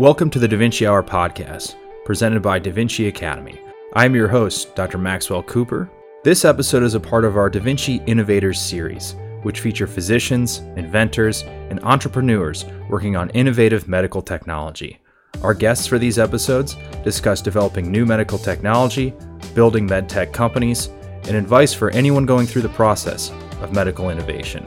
Welcome to the Da Vinci Hour podcast, presented by Da Vinci Academy. I am your host, Dr. Maxwell Cooper. This episode is a part of our Da Vinci Innovators series, which feature physicians, inventors, and entrepreneurs working on innovative medical technology. Our guests for these episodes discuss developing new medical technology, building medtech companies, and advice for anyone going through the process of medical innovation.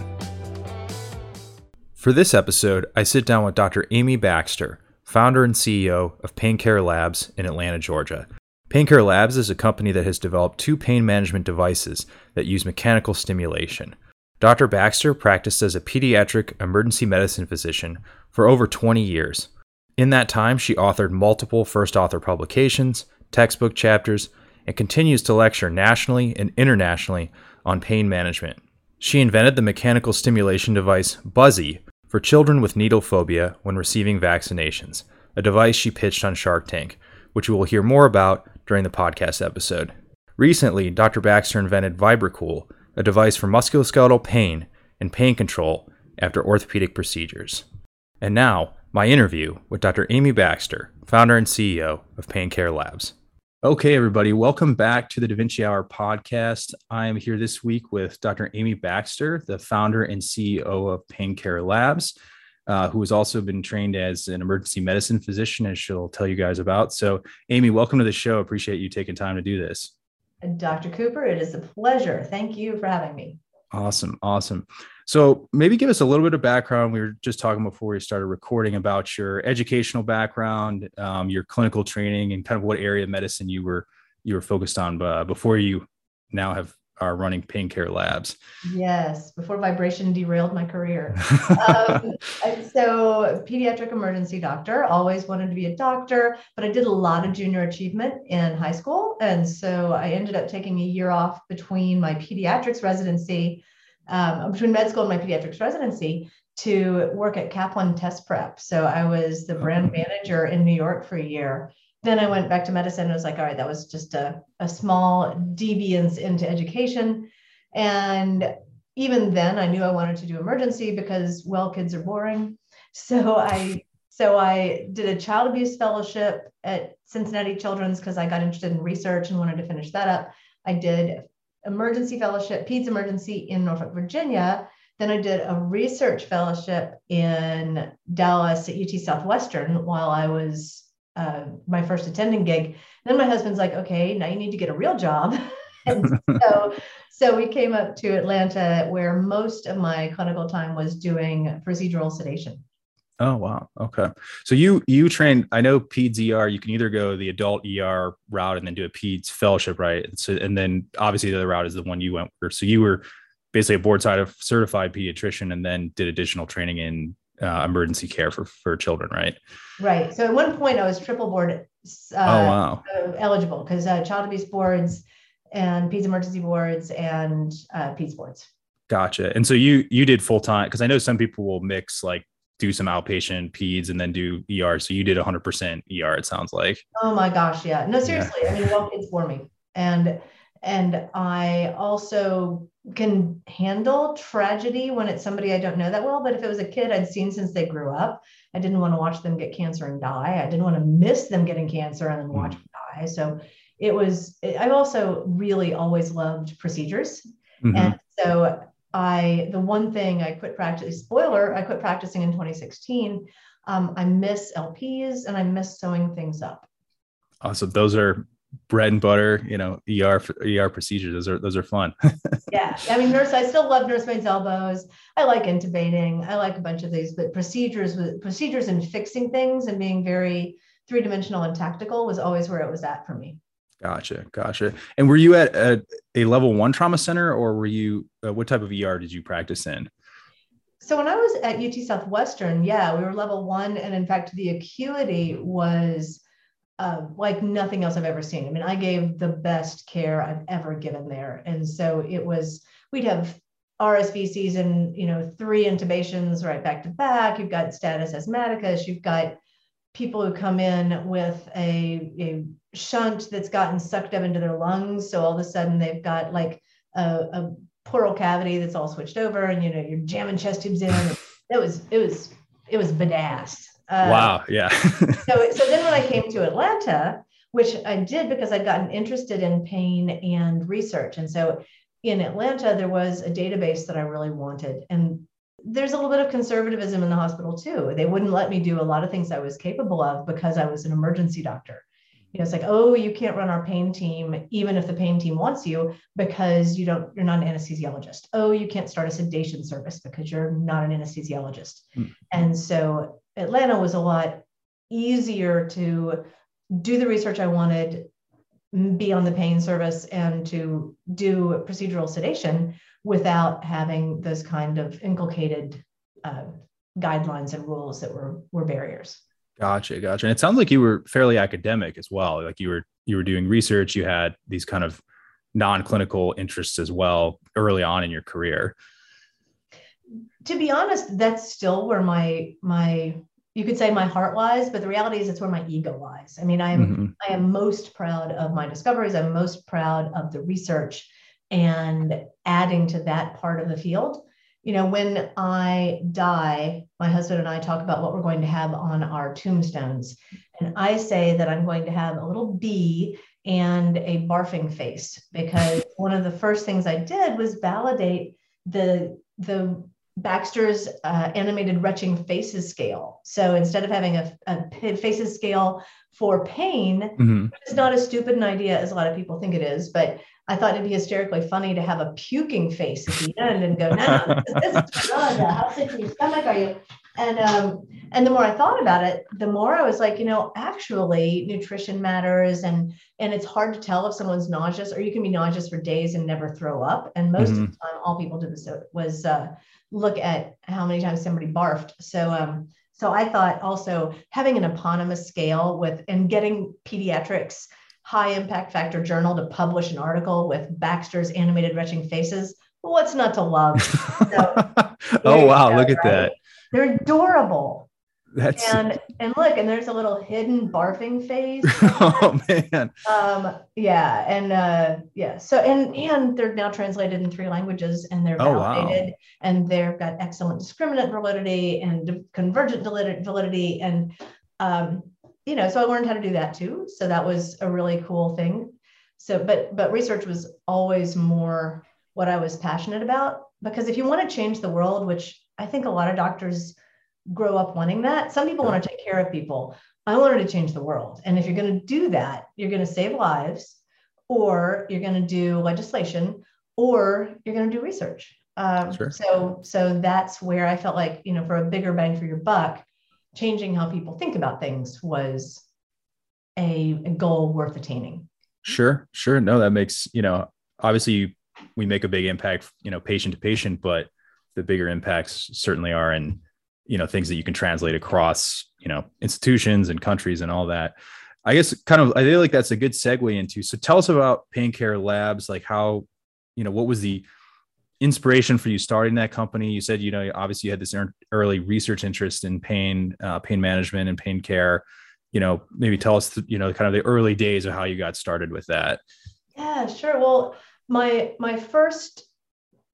For this episode, I sit down with Dr. Amy Baxter, founder and CEO of PainCare Labs in Atlanta, Georgia. PainCare Labs is a company that has developed two pain management devices that use mechanical stimulation. Dr. Baxter practiced as a pediatric emergency medicine physician for over 20 years. In that time, she authored multiple first author publications, textbook chapters, and continues to lecture nationally and internationally on pain management. She invented the mechanical stimulation device Buzzy for children with needle phobia when receiving vaccinations, a device she pitched on Shark Tank, which we will hear more about during the podcast episode. Recently, Dr. Baxter invented VibraCool, a device for musculoskeletal pain and pain control after orthopedic procedures. And now, my interview with Dr. Amy Baxter, founder and CEO of Pain Care Labs. Okay, everybody, welcome back to the Da Vinci Hour podcast. I am here this week with Dr. Amy Baxter, the founder and CEO of Pain Care Labs, uh, who has also been trained as an emergency medicine physician, as she'll tell you guys about. So, Amy, welcome to the show. Appreciate you taking time to do this. Dr. Cooper, it is a pleasure. Thank you for having me. Awesome. Awesome. So maybe give us a little bit of background. We were just talking before we started recording about your educational background, um, your clinical training, and kind of what area of medicine you were you were focused on uh, before you now have are running pain care Labs. Yes, before vibration derailed my career. um, so, pediatric emergency doctor, always wanted to be a doctor, but I did a lot of junior achievement in high school. And so I ended up taking a year off between my pediatrics residency um, between med school and my pediatrics residency to work at Kaplan Test Prep. So I was the brand mm-hmm. manager in New York for a year. Then I went back to medicine and was like, all right, that was just a, a small deviance into education. And even then I knew I wanted to do emergency because well, kids are boring. So I so I did a child abuse fellowship at Cincinnati Children's because I got interested in research and wanted to finish that up. I did emergency fellowship, PEDS emergency in Norfolk, Virginia. Then I did a research fellowship in Dallas at UT Southwestern while I was uh, my first attending gig. Then my husband's like, okay, now you need to get a real job. and so, so we came up to Atlanta where most of my clinical time was doing procedural sedation. Oh wow. Okay. So you you train. I know PEDS ER. You can either go the adult ER route and then do a PEDS fellowship, right? So and then obviously the other route is the one you went for. So you were basically a board side certified pediatrician and then did additional training in uh, emergency care for for children, right? Right. So at one point I was triple board. Uh, oh wow. Uh, eligible because uh, child abuse boards and PEDS emergency boards and uh, PEDS boards. Gotcha. And so you you did full time because I know some people will mix like do some outpatient peds and then do ER. So you did 100% ER. It sounds like. Oh my gosh, yeah. No, seriously. Yeah. I mean, well, it's for me, and and I also can handle tragedy when it's somebody I don't know that well. But if it was a kid I'd seen since they grew up, I didn't want to watch them get cancer and die. I didn't want to miss them getting cancer and then watch mm. them die. So it was. I've also really always loved procedures, mm-hmm. and so I the one thing I quit practicing spoiler I quit practicing in 2016. Um, I miss LPs and I miss sewing things up. Awesome. Those are bread and butter. You know, ER ER procedures. Those are those are fun. yeah, I mean, nurse. I still love nursemaids' elbows. I like intubating. I like a bunch of these, but procedures with procedures and fixing things and being very three dimensional and tactical was always where it was at for me. Gotcha, gotcha. And were you at a, a level one trauma center, or were you? Uh, what type of ER did you practice in? So when I was at UT Southwestern, yeah, we were level one, and in fact, the acuity was uh, like nothing else I've ever seen. I mean, I gave the best care I've ever given there, and so it was. We'd have RSV season, you know, three intubations right back to back. You've got status asthmaticus. You've got people who come in with a, a shunt that's gotten sucked up into their lungs. So all of a sudden they've got like a, a pleural cavity that's all switched over and, you know, you're jamming chest tubes in. it was, it was, it was badass. Uh, wow. Yeah. so, so then when I came to Atlanta, which I did because I'd gotten interested in pain and research. And so in Atlanta, there was a database that I really wanted. And there's a little bit of conservatism in the hospital too. They wouldn't let me do a lot of things I was capable of because I was an emergency doctor. You know, it's like, oh, you can't run our pain team, even if the pain team wants you, because you don't, you're not an anesthesiologist. Oh, you can't start a sedation service because you're not an anesthesiologist. Mm. And so Atlanta was a lot easier to do the research I wanted, be on the pain service, and to do procedural sedation without having those kind of inculcated uh, guidelines and rules that were were barriers. Gotcha, gotcha. And it sounds like you were fairly academic as well. Like you were you were doing research. You had these kind of non-clinical interests as well early on in your career. To be honest, that's still where my my you could say my heart lies, but the reality is it's where my ego lies. I mean, I am mm-hmm. I am most proud of my discoveries. I'm most proud of the research and adding to that part of the field. You know, when I die, my husband and I talk about what we're going to have on our tombstones. And I say that I'm going to have a little bee and a barfing face because one of the first things I did was validate the the Baxter's uh, animated retching faces scale. So instead of having a, a faces scale for pain, mm-hmm. it's not as stupid an idea as a lot of people think it is, but I thought it'd be hysterically funny to have a puking face at the end and go, no, this is how sick in your stomach are you? And um, and the more I thought about it, the more I was like, you know, actually nutrition matters and and it's hard to tell if someone's nauseous or you can be nauseous for days and never throw up. And most mm-hmm. of the time, all people did was, was uh, look at how many times somebody barfed. So um, so I thought also having an eponymous scale with and getting pediatrics high impact factor journal to publish an article with Baxter's animated retching faces. What's not to love? So, oh wow, go, look at right? that. They're adorable. That's and and look, and there's a little hidden barfing face. oh man. Um, yeah, and uh, yeah. So and and they're now translated in three languages, and they're oh, validated, wow. and they've got excellent discriminant validity and convergent validity, and um, you know, so I learned how to do that too. So that was a really cool thing. So, but but research was always more what I was passionate about because if you want to change the world, which I think a lot of doctors grow up wanting that. Some people want to take care of people. I wanted to change the world. And if you're going to do that, you're going to save lives, or you're going to do legislation, or you're going to do research. Um, sure. So, so that's where I felt like, you know, for a bigger bang for your buck, changing how people think about things was a, a goal worth attaining. Sure, sure. No, that makes, you know, obviously we make a big impact, you know, patient to patient, but the bigger impacts certainly are in, you know, things that you can translate across, you know, institutions and countries and all that. I guess kind of, I feel like that's a good segue into. So tell us about Pain Care Labs, like how, you know, what was the inspiration for you starting that company? You said, you know, obviously you had this early research interest in pain, uh, pain management and pain care. You know, maybe tell us, you know, kind of the early days of how you got started with that. Yeah, sure. Well, my my first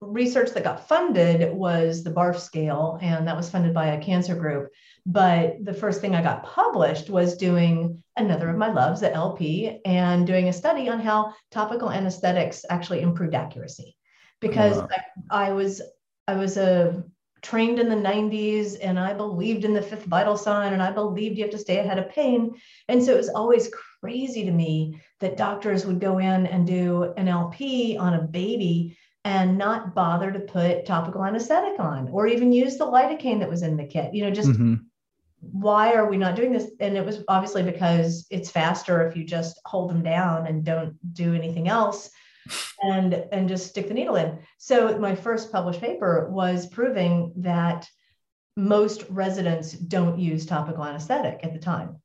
research that got funded was the BARF scale, and that was funded by a cancer group. But the first thing I got published was doing another of my loves, the LP, and doing a study on how topical anesthetics actually improved accuracy because uh-huh. I, I was I was a trained in the 90s and I believed in the fifth vital sign and I believed you have to stay ahead of pain. And so it was always crazy to me that doctors would go in and do an LP on a baby and not bother to put topical anesthetic on or even use the lidocaine that was in the kit. You know, just mm-hmm. why are we not doing this? And it was obviously because it's faster if you just hold them down and don't do anything else and and just stick the needle in. So my first published paper was proving that most residents don't use topical anesthetic at the time.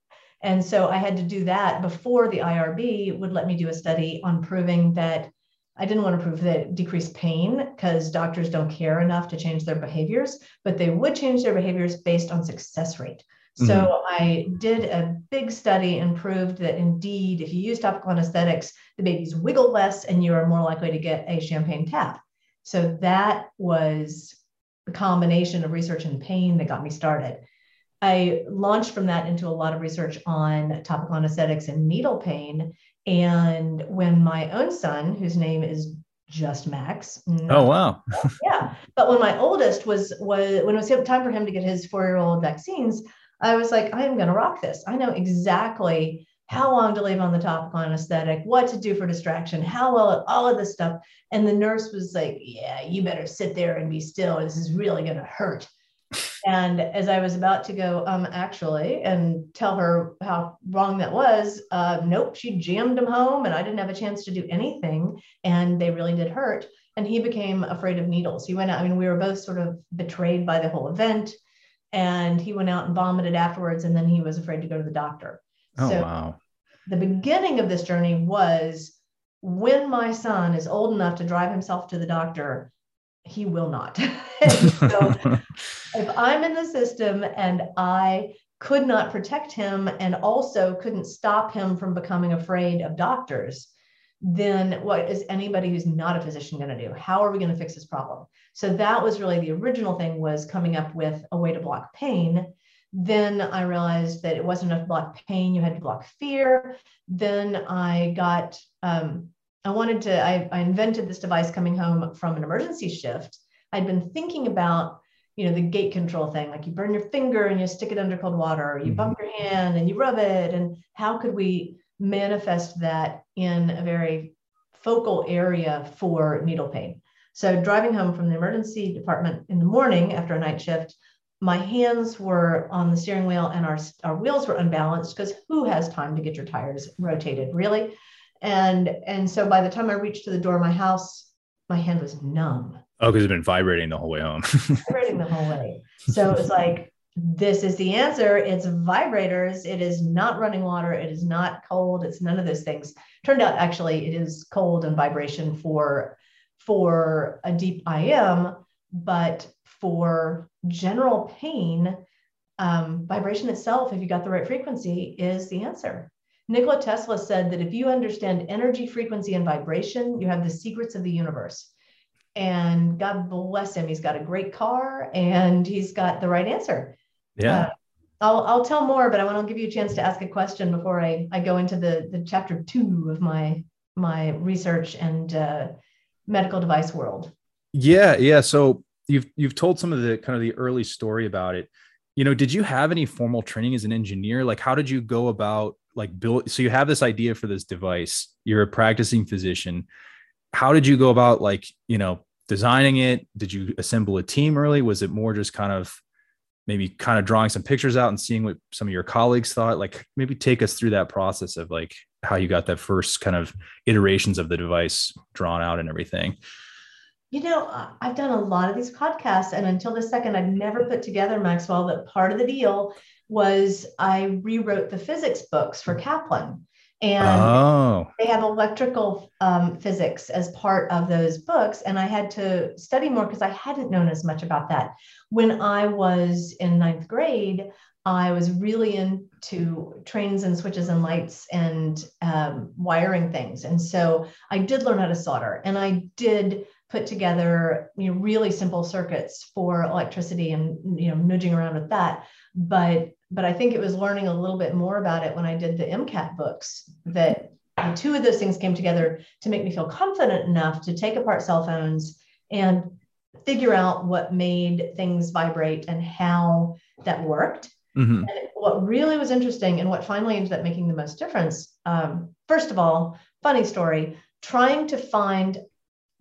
And so I had to do that before the IRB would let me do a study on proving that I didn't want to prove that decreased pain because doctors don't care enough to change their behaviors, but they would change their behaviors based on success rate. So mm-hmm. I did a big study and proved that indeed, if you use topical anesthetics, the babies wiggle less and you are more likely to get a champagne tap. So that was the combination of research and pain that got me started. I launched from that into a lot of research on topical anesthetics and needle pain. And when my own son, whose name is just Max. Oh wow. yeah. But when my oldest was was when it was time for him to get his four-year-old vaccines, I was like, I am gonna rock this. I know exactly how long to leave on the topical anesthetic, what to do for distraction, how well, all of this stuff. And the nurse was like, Yeah, you better sit there and be still. This is really gonna hurt. And as I was about to go, um, actually, and tell her how wrong that was, uh, nope, she jammed him home and I didn't have a chance to do anything. And they really did hurt. And he became afraid of needles. He went out, I mean, we were both sort of betrayed by the whole event. And he went out and vomited afterwards. And then he was afraid to go to the doctor. Oh, so wow. The beginning of this journey was when my son is old enough to drive himself to the doctor, he will not. so if I'm in the system and I could not protect him and also couldn't stop him from becoming afraid of doctors, then what is anybody who's not a physician going to do? How are we going to fix this problem? So that was really the original thing was coming up with a way to block pain. Then I realized that it wasn't enough to block pain, you had to block fear. Then I got um, I wanted to, I, I invented this device coming home from an emergency shift. I'd been thinking about, you know, the gate control thing, like you burn your finger and you stick it under cold water, or you mm-hmm. bump your hand and you rub it. And how could we manifest that in a very focal area for needle pain? So driving home from the emergency department in the morning after a night shift, my hands were on the steering wheel and our, our wheels were unbalanced because who has time to get your tires rotated, really? And and so by the time I reached to the door of my house, my hand was numb. Oh, because it's been vibrating the whole way home. vibrating the whole way. So it's like, this is the answer. It's vibrators. It is not running water. It is not cold. It's none of those things. Turned out actually it is cold and vibration for for a deep IM, but for general pain, um, vibration itself, if you got the right frequency, is the answer. Nikola Tesla said that if you understand energy, frequency, and vibration, you have the secrets of the universe. And God bless him, he's got a great car and he's got the right answer. Yeah. Uh, I'll, I'll tell more, but I want to give you a chance to ask a question before I, I go into the, the chapter two of my my research and uh, medical device world. Yeah, yeah. So you've you've told some of the kind of the early story about it. You know, did you have any formal training as an engineer? Like, how did you go about like build so you have this idea for this device you're a practicing physician how did you go about like you know designing it did you assemble a team early was it more just kind of maybe kind of drawing some pictures out and seeing what some of your colleagues thought like maybe take us through that process of like how you got that first kind of iterations of the device drawn out and everything you know uh, i've done a lot of these podcasts and until this second i'd never put together maxwell that part of the deal was I rewrote the physics books for Kaplan. And oh. they have electrical um, physics as part of those books. And I had to study more because I hadn't known as much about that. When I was in ninth grade, I was really into trains and switches and lights and um, wiring things. And so I did learn how to solder and I did put together you know, really simple circuits for electricity and you know nudging around with that but but i think it was learning a little bit more about it when i did the mcat books that the two of those things came together to make me feel confident enough to take apart cell phones and figure out what made things vibrate and how that worked mm-hmm. and what really was interesting and what finally ended up making the most difference um, first of all funny story trying to find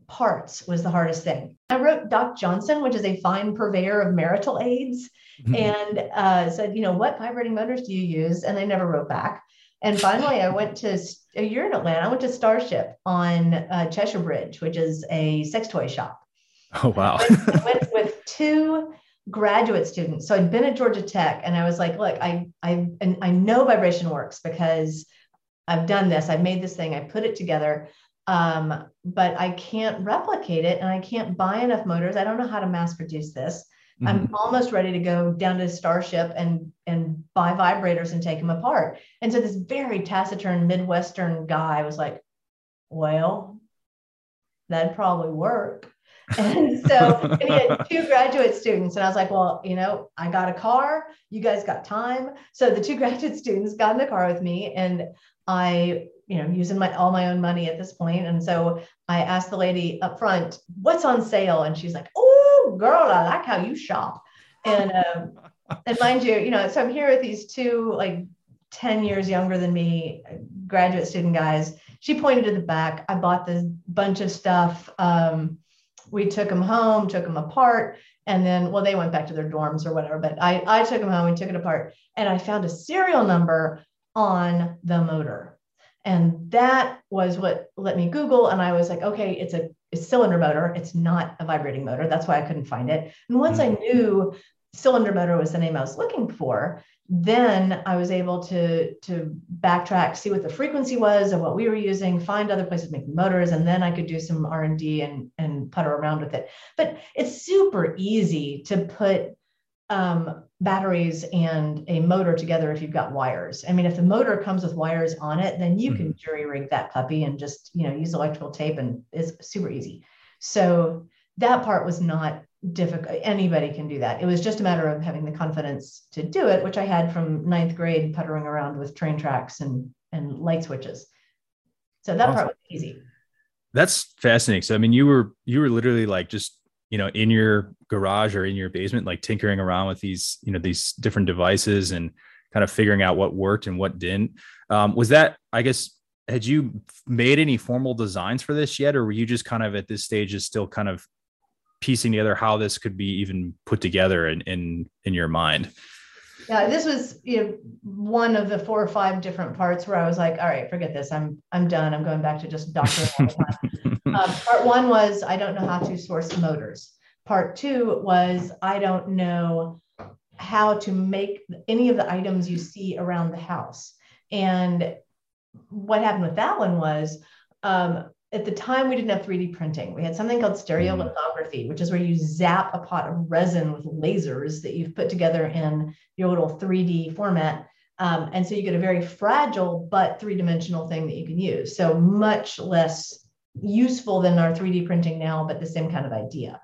parts was the hardest thing. I wrote Doc Johnson, which is a fine purveyor of marital aids, mm-hmm. and uh, said, you know, what vibrating motors do you use? And they never wrote back. And finally, I went to a year in Atlanta. I went to Starship on uh, Cheshire Bridge, which is a sex toy shop. Oh wow! I went, I went with two graduate students. So I'd been at Georgia Tech, and I was like, look, I I and I know vibration works because I've done this. I've made this thing. I put it together um, but I can't replicate it and I can't buy enough motors. I don't know how to mass produce this. Mm-hmm. I'm almost ready to go down to Starship and and buy vibrators and take them apart. And so this very taciturn Midwestern guy was like, "Well, that'd probably work." And so and he had two graduate students. And I was like, well, you know, I got a car. You guys got time. So the two graduate students got in the car with me and I, you know, using my all my own money at this. And so I asked the lady up front, what's on sale? And she's like, oh, girl, I like how you shop. And um, and mind you, you know, so I'm here with these two like 10 years younger than me, graduate student guys. She pointed to the back. I bought this bunch of stuff. Um, we took them home, took them apart, and then, well, they went back to their dorms or whatever, but I, I took them home and took it apart. And I found a serial number on the motor. And that was what let me Google. And I was like, okay, it's a, a cylinder motor. It's not a vibrating motor. That's why I couldn't find it. And once I mm-hmm. knew cylinder motor was the name I was looking for, then I was able to, to backtrack, see what the frequency was of what we were using, find other places making motors, and then I could do some R&D and, and putter around with it. But it's super easy to put um, batteries and a motor together if you've got wires. I mean, if the motor comes with wires on it, then you can mm-hmm. jury rig that puppy and just, you know, use electrical tape and it's super easy. So that part was not difficult. Anybody can do that. It was just a matter of having the confidence to do it, which I had from ninth grade puttering around with train tracks and, and light switches. So that awesome. part was easy. That's fascinating. So, I mean, you were, you were literally like just, you know, in your garage or in your basement, like tinkering around with these, you know, these different devices and kind of figuring out what worked and what didn't. Um, was that, I guess, had you made any formal designs for this yet, or were you just kind of at this stage is still kind of piecing together how this could be even put together in in, in your mind? Yeah this was you know, one of the four or five different parts where i was like all right forget this. I'm i'm done. I'm going back to just doctoring all the time um, part one was i don't know how to source motors part two was i don't know how to make any of the items you see around the house and what happened with that one was um, at the time we didn't have 3D printing. We had something called stereolithography, which is where you zap a pot of resin with lasers that you've put together in your little 3D format. Um, and so you get a very fragile but three-dimensional thing that you can use. So much less useful than our 3D printing now, but the same kind of idea.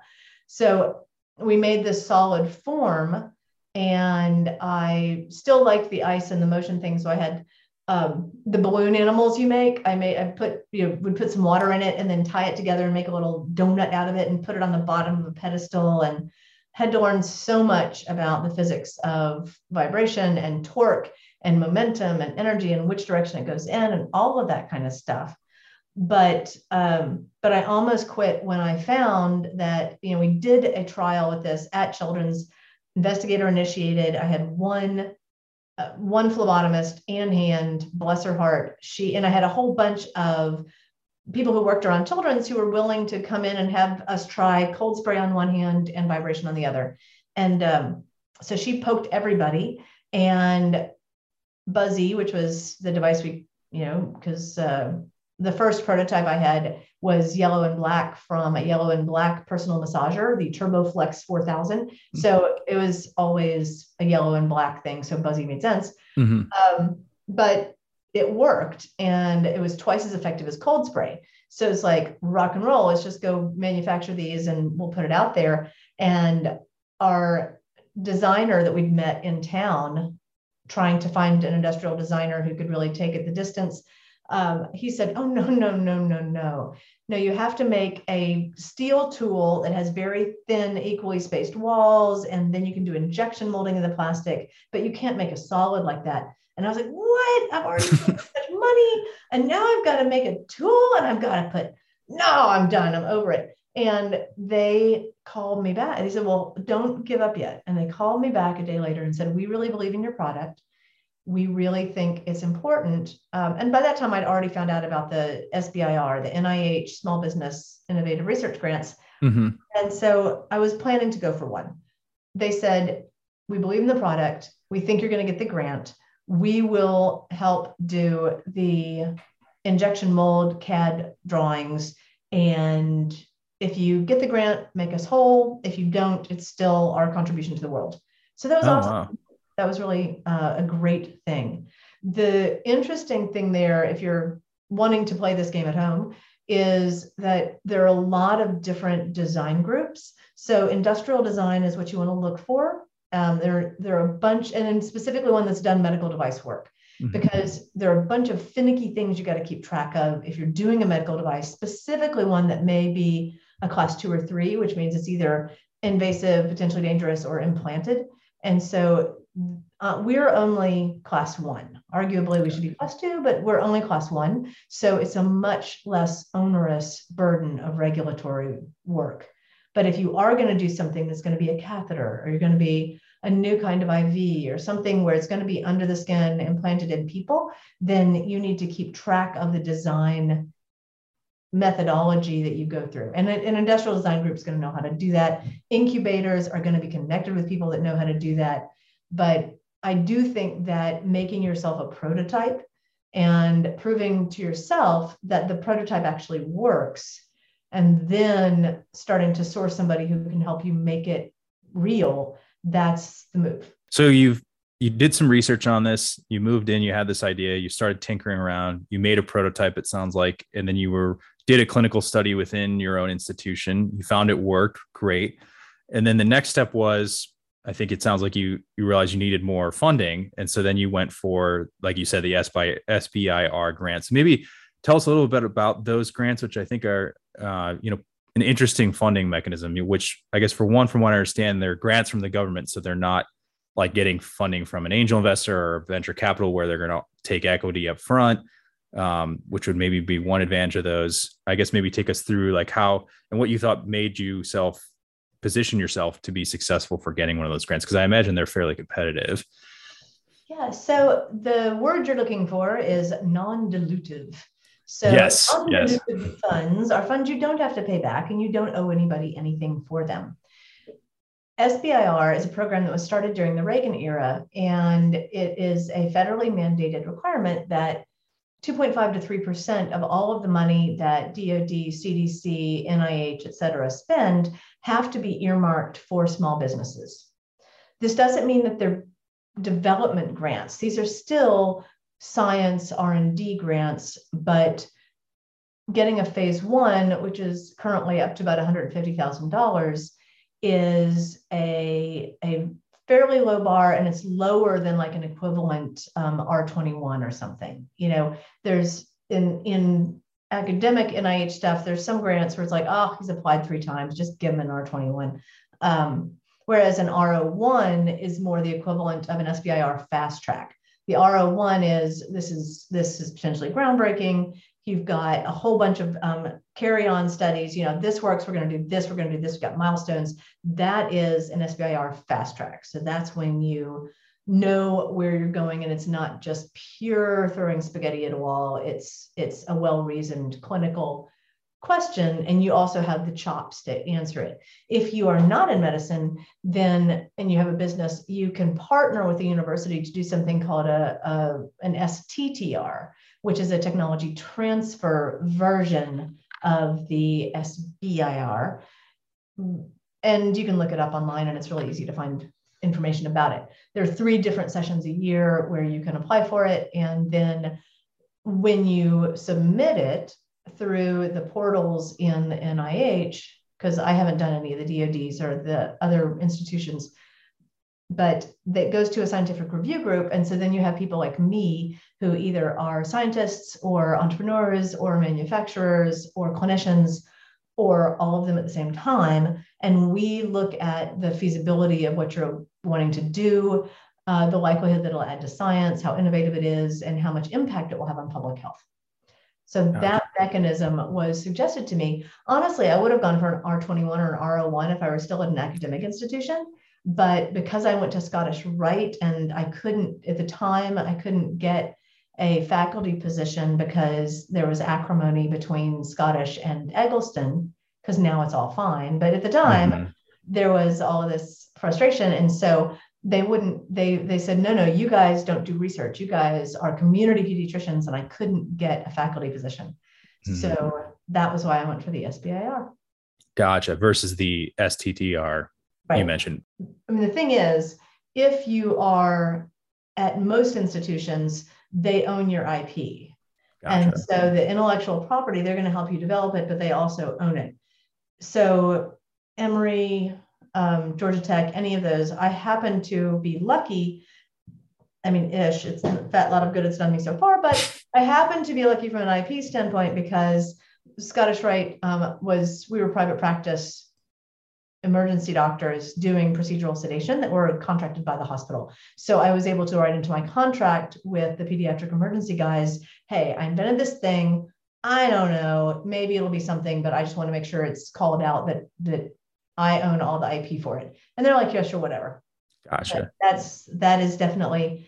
So we made this solid form and I still liked the ice and the motion thing. So I had um, the balloon animals you make. I made I put you know would put some water in it and then tie it together and make a little donut out of it and put it on the bottom of a pedestal and had to learn so much about the physics of vibration and torque and momentum and energy and which direction it goes in and all of that kind of stuff but um, but i almost quit when i found that you know we did a trial with this at children's investigator initiated. I had one uh, one phlebotomist, Ann Hand, bless her heart, she and I had a whole bunch of people who worked around children's who were willing to come in and have us try cold spray on one hand and vibration on the other. And um, so she poked everybody. And Buzzy, which was the device we, you know, because uh, the first prototype I had was yellow and black from a yellow and black personal massager, the TurboFlex 4000. Mm-hmm. So it was always a yellow and black thing. So Buzzy made sense. Mm-hmm. Um, but it worked and it was twice as effective as cold spray. So it's like rock and roll. Let's just go manufacture these and we'll put it out there. And our designer that we'd met in town, trying to find an industrial designer who could really take it the distance, um, he said, Oh, no, no, no, no, no. No, you have to make a steel tool that has very thin, equally spaced walls, and then you can do injection molding of the plastic, but you can't make a solid like that. And I was like, What? I've already spent such money, and now I've got to make a tool, and I've got to put, No, I'm done. I'm over it. And they called me back. They said, Well, don't give up yet. And they called me back a day later and said, We really believe in your product we really think it's important. Um, and by that time, I'd already found out about the SBIR, the NIH Small Business Innovative Research Grants. Mm-hmm. And so I was planning to go for one. They said, We believe in the product. We think you're going to get the grant. We will help do the injection mold CAD drawings. And if you get the grant, make us whole. If you don't, it's still our contribution to the world. So that was oh, awesome. Wow that was really uh, a great thing. The interesting thing there, if you're wanting to play this game at home, is that there are a lot of different design groups. So industrial design is what you want to look for. Um, there, there are a bunch, and specifically one that's done medical device work, mm-hmm. because there are a bunch of finicky things you got to keep track of if you're doing a medical device, specifically one that may be a class two or three, which means it's either invasive, potentially dangerous, or implanted. And so uh, we're only class one. Arguably, we should be class two, but we're only class one. So it's a much less onerous burden of regulatory work. But if you are going to do something that's going to be a catheter, or you're going to be a new kind of IV, or something where it's going to be under the skin implanted in people, then you need to keep track of the design methodology that you go through. And an industrial design group is going to know how to do that. Incubators are going to be connected with people that know how to do that. But I do think that making yourself a prototype and proving to yourself that the prototype actually works, and then starting to source somebody who can help you make it real, that's the move. So you've you did some research on this you moved in you had this idea you started tinkering around you made a prototype it sounds like and then you were did a clinical study within your own institution. You found it worked great. And then the next step was i think it sounds like you you realized you needed more funding. And so then you went for like you said the SBI, sbir grants. Maybe tell us a little bit about those grants which i think are uh, you know an interesting funding mechanism which i guess for one from what i understand they're grants from the government so they're not like getting funding from an angel investor or venture capital where they're going to take equity up front um, which would maybe be one advantage of those. I guess maybe take us through like how and what you thought made you self position yourself to be successful for getting one of those grants because i imagine they're fairly competitive. Yeah so the word you're looking for is non-dilutive. So yes, yes. funds are funds you don't have to pay back and you don't owe anybody anything for them SBIR is a program that was started during the Reagan era, and it is a federally mandated requirement that 2.5 to 3% of all of the money that DoD, CDC, NIH, et cetera, spend have to be earmarked for small businesses. This doesn't mean that they're development grants. These are still science R&D grants, but getting a phase one, which is currently up to about $150,000, is a, a fairly low bar and it's lower than like an equivalent um, R21 or something. You know, there's in, in academic NIH stuff, there's some grants where it's like, oh, he's applied three times, just give him an R21. Um, whereas an R01 is more the equivalent of an SBIR fast track. The R01 is this is this is potentially groundbreaking. You've got a whole bunch of um, carry on studies. You know, this works, we're going to do this, we're going to do this, we've got milestones. That is an SBIR fast track. So that's when you know where you're going and it's not just pure throwing spaghetti at a wall. It's it's a well-reasoned clinical question and you also have the chops to answer it. If you are not in medicine, then and you have a business, you can partner with the university to do something called a, a an STTR, which is a technology transfer version of the SBIR. And you can look it up online and it's really easy to find information about it. There are three different sessions a year where you can apply for it. And then when you submit it through the portals in the NIH, because I haven't done any of the DODs or the other institutions, but that goes to a scientific review group. And so then you have people like me who either are scientists or entrepreneurs or manufacturers or clinicians or all of them at the same time. And we look at the feasibility of what you're wanting to do, uh, the likelihood that it'll add to science, how innovative it is, and how much impact it will have on public health. So that mechanism was suggested to me. Honestly, I would have gone for an R21 or an R01 if I were still at an academic institution. But because I went to Scottish Rite and I couldn't, at the time, I couldn't get a faculty position because there was acrimony between Scottish and Egleston, because now it's all fine. But at the time, mm-hmm. there was all of this frustration. And so they wouldn't, they they said, no, no, you guys don't do research. You guys are community pediatricians, and I couldn't get a faculty position. Mm-hmm. So that was why I went for the SBIR. Gotcha. Versus the STTR right. you mentioned. I mean, the thing is, if you are at most institutions, they own your IP. Gotcha. And so the intellectual property, they're going to help you develop it, but they also own it. So Emory, um, Georgia Tech, any of those, I happen to be lucky. I mean, ish, it's a fat lot of good it's done me so far, but I happen to be lucky from an IP standpoint because Scottish Rite um, was, we were private practice emergency doctors doing procedural sedation that were contracted by the hospital. So I was able to write into my contract with the pediatric emergency guys, hey, I invented this thing. I don't know, maybe it'll be something, but I just want to make sure it's called out that that I own all the IP for it. And they're like, yeah, sure, whatever. Gotcha. But that's that is definitely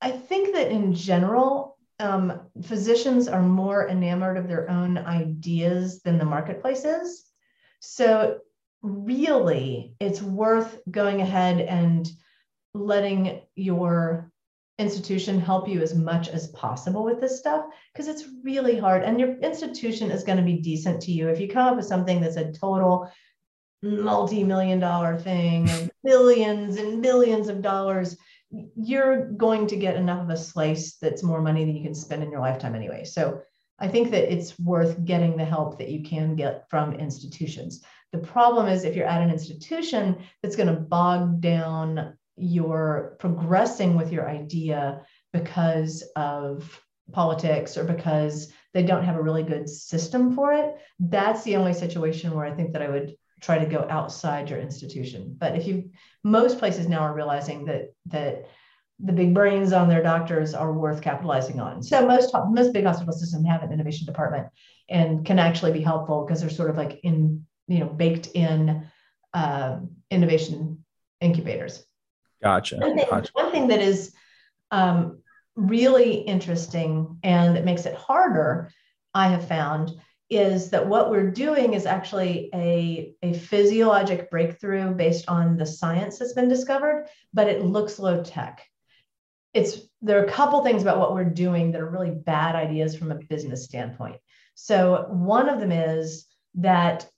I think that in general, um, physicians are more enamored of their own ideas than the marketplace is. So, really, it's worth going ahead and letting your institution help you as much as possible with this stuff because it's really hard. And your institution is going to be decent to you. If you come up with something that's a total multi million dollar thing and billions and billions of dollars, you're going to get enough of a slice that's more money than you can spend in your lifetime anyway. So I think that it's worth getting the help that you can get from institutions. The problem is if you're at an institution that's going to bog down your progressing with your idea because of politics or because they don't have a really good system for it, that's the only situation where I think that I would try to go outside your institution. But if you, most places now are realizing that that the big brains on their doctors are worth capitalizing on. So most most big hospital systems have an innovation department and can actually be helpful because they're sort of like in you know baked in uh, innovation incubators. Gotcha. One thing, gotcha. One thing that is um, really interesting and that makes it harder, I have found, is that what we're doing is actually a, a physiologic breakthrough based on the science that's been discovered, but it looks low tech. It's there are a couple things about what we're doing that are really bad ideas from a business standpoint. So one of them is that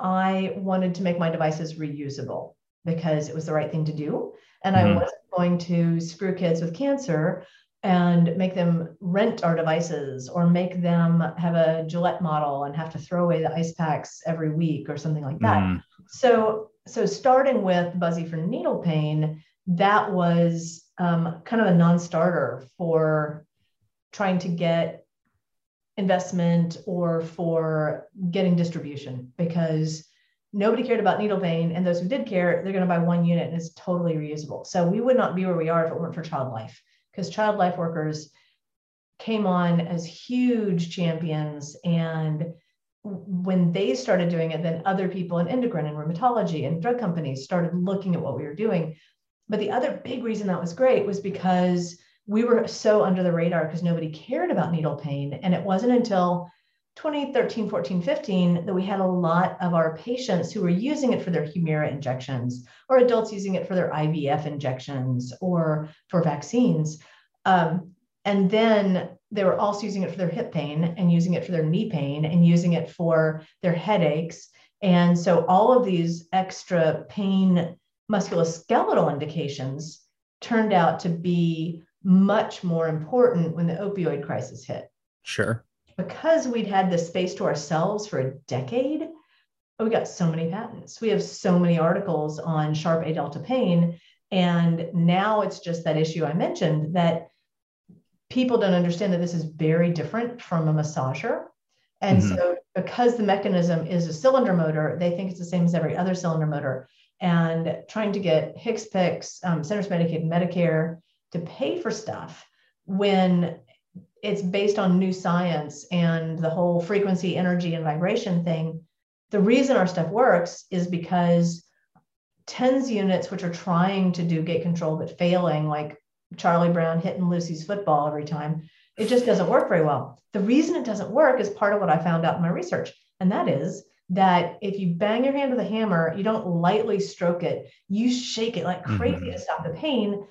I wanted to make my devices reusable because it was the right thing to do. And mm-hmm. I wasn't going to screw kids with cancer and make them rent our devices or make them have a Gillette model and have to throw away the ice packs every week or something like that. Mm. So, so starting with Buzzy for needle pain, that was um, kind of a non-starter for trying to get investment or for getting distribution because nobody cared about needle pain and those who did care they're going to buy one unit and it's totally reusable. So we would not be where we are if it weren't for child life because child life workers came on as huge champions and when they started doing it then other people in endocrine and rheumatology and drug companies started looking at what we were doing but the other big reason that was great was because we were so under the radar because nobody cared about needle pain. And it wasn't until 2013 14 15 that we had a lot of our patients who were using it for their humira injections or adults using it for their ivf injections or for vaccines. Um, and then they were also using it for their hip pain and using it for their knee pain and using it for their headaches. And so all of these extra pain musculoskeletal indications turned out to be much more important when the opioid crisis hit sure because we'd had this space to ourselves for a decade, we got so many patents. We have so many articles on sharp A delta pain. And now it's just that issue I mentioned that people don't understand that this is very different from a massager. And mm-hmm. so, because the mechanism is a cylinder motor, they think it's the same as every other cylinder motor. And trying to get HCPCS, um, Centers Medicaid, and Medicare to pay for stuff when it's based on new science and the whole frequency, energy, and vibration thing. The reason our stuff works is because TENS units, which are trying to do gate control but failing, like Charlie Brown hitting Lucy's football every time, it just doesn't work very well. The reason it doesn't work is part of what I found out in my research, and that is that if you bang your hand with a hammer, you don't lightly stroke it, you shake it like crazy mm-hmm. to stop the pain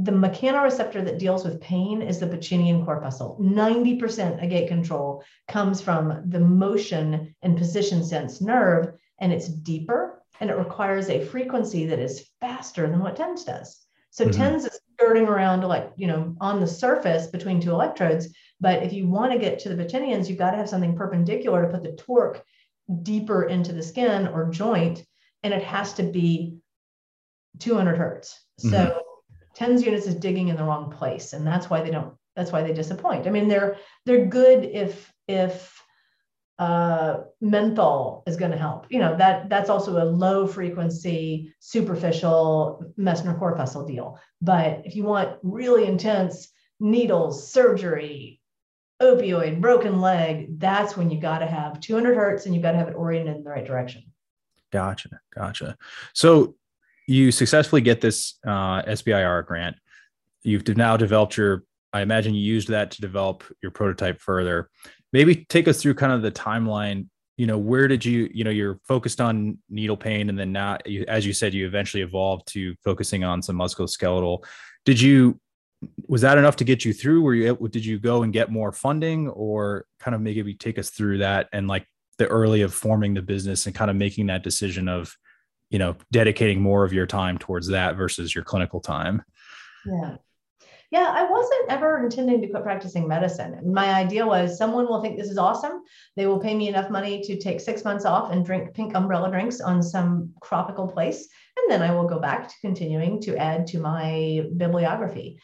the mechanoreceptor that deals with pain is the Pacinian corpuscle. 90% of gate control comes from the motion and position sense nerve, and it's deeper and it requires a frequency that is faster than what TENS does. So mm-hmm. TENS is skirting around like you know on the surface between two electrodes. But if you want to get to the Pacinians you've got to have something perpendicular to put the torque deeper into the skin or joint and it has to be 200 hertz. Mm-hmm. so tens units is digging in the wrong place and that's why they don't that's why they disappoint. I mean they're they're good if if uh, menthol is going to help. You know that that's also a low frequency, superficial Meissner corpuscle deal. But if you want really intense needles, surgery, opioid, broken leg, that's when you got to have 200 hertz and you got to have it oriented in the right direction. Gotcha, gotcha. So you successfully get this uh, SBIR grant. You've now developed your. I imagine you used that to develop your prototype further maybe take us through kind of the timeline. You know where did you you know you're focused on needle pain and then now you, as you said you eventually evolved to focusing on some musculoskeletal. Did you was that enough to get you through? Were you did you go and get more funding or kind of maybe take us through that and like the early of forming the business and kind of making that decision of you know dedicating more of your time towards that versus your clinical time? Yeah yeah, I wasn't ever intending to quit practicing medicine. My idea was someone will think this is awesome. They will pay me enough money to take six months off and drink pink umbrella drinks on some tropical place. And then I will go back to continuing to add to my bibliography.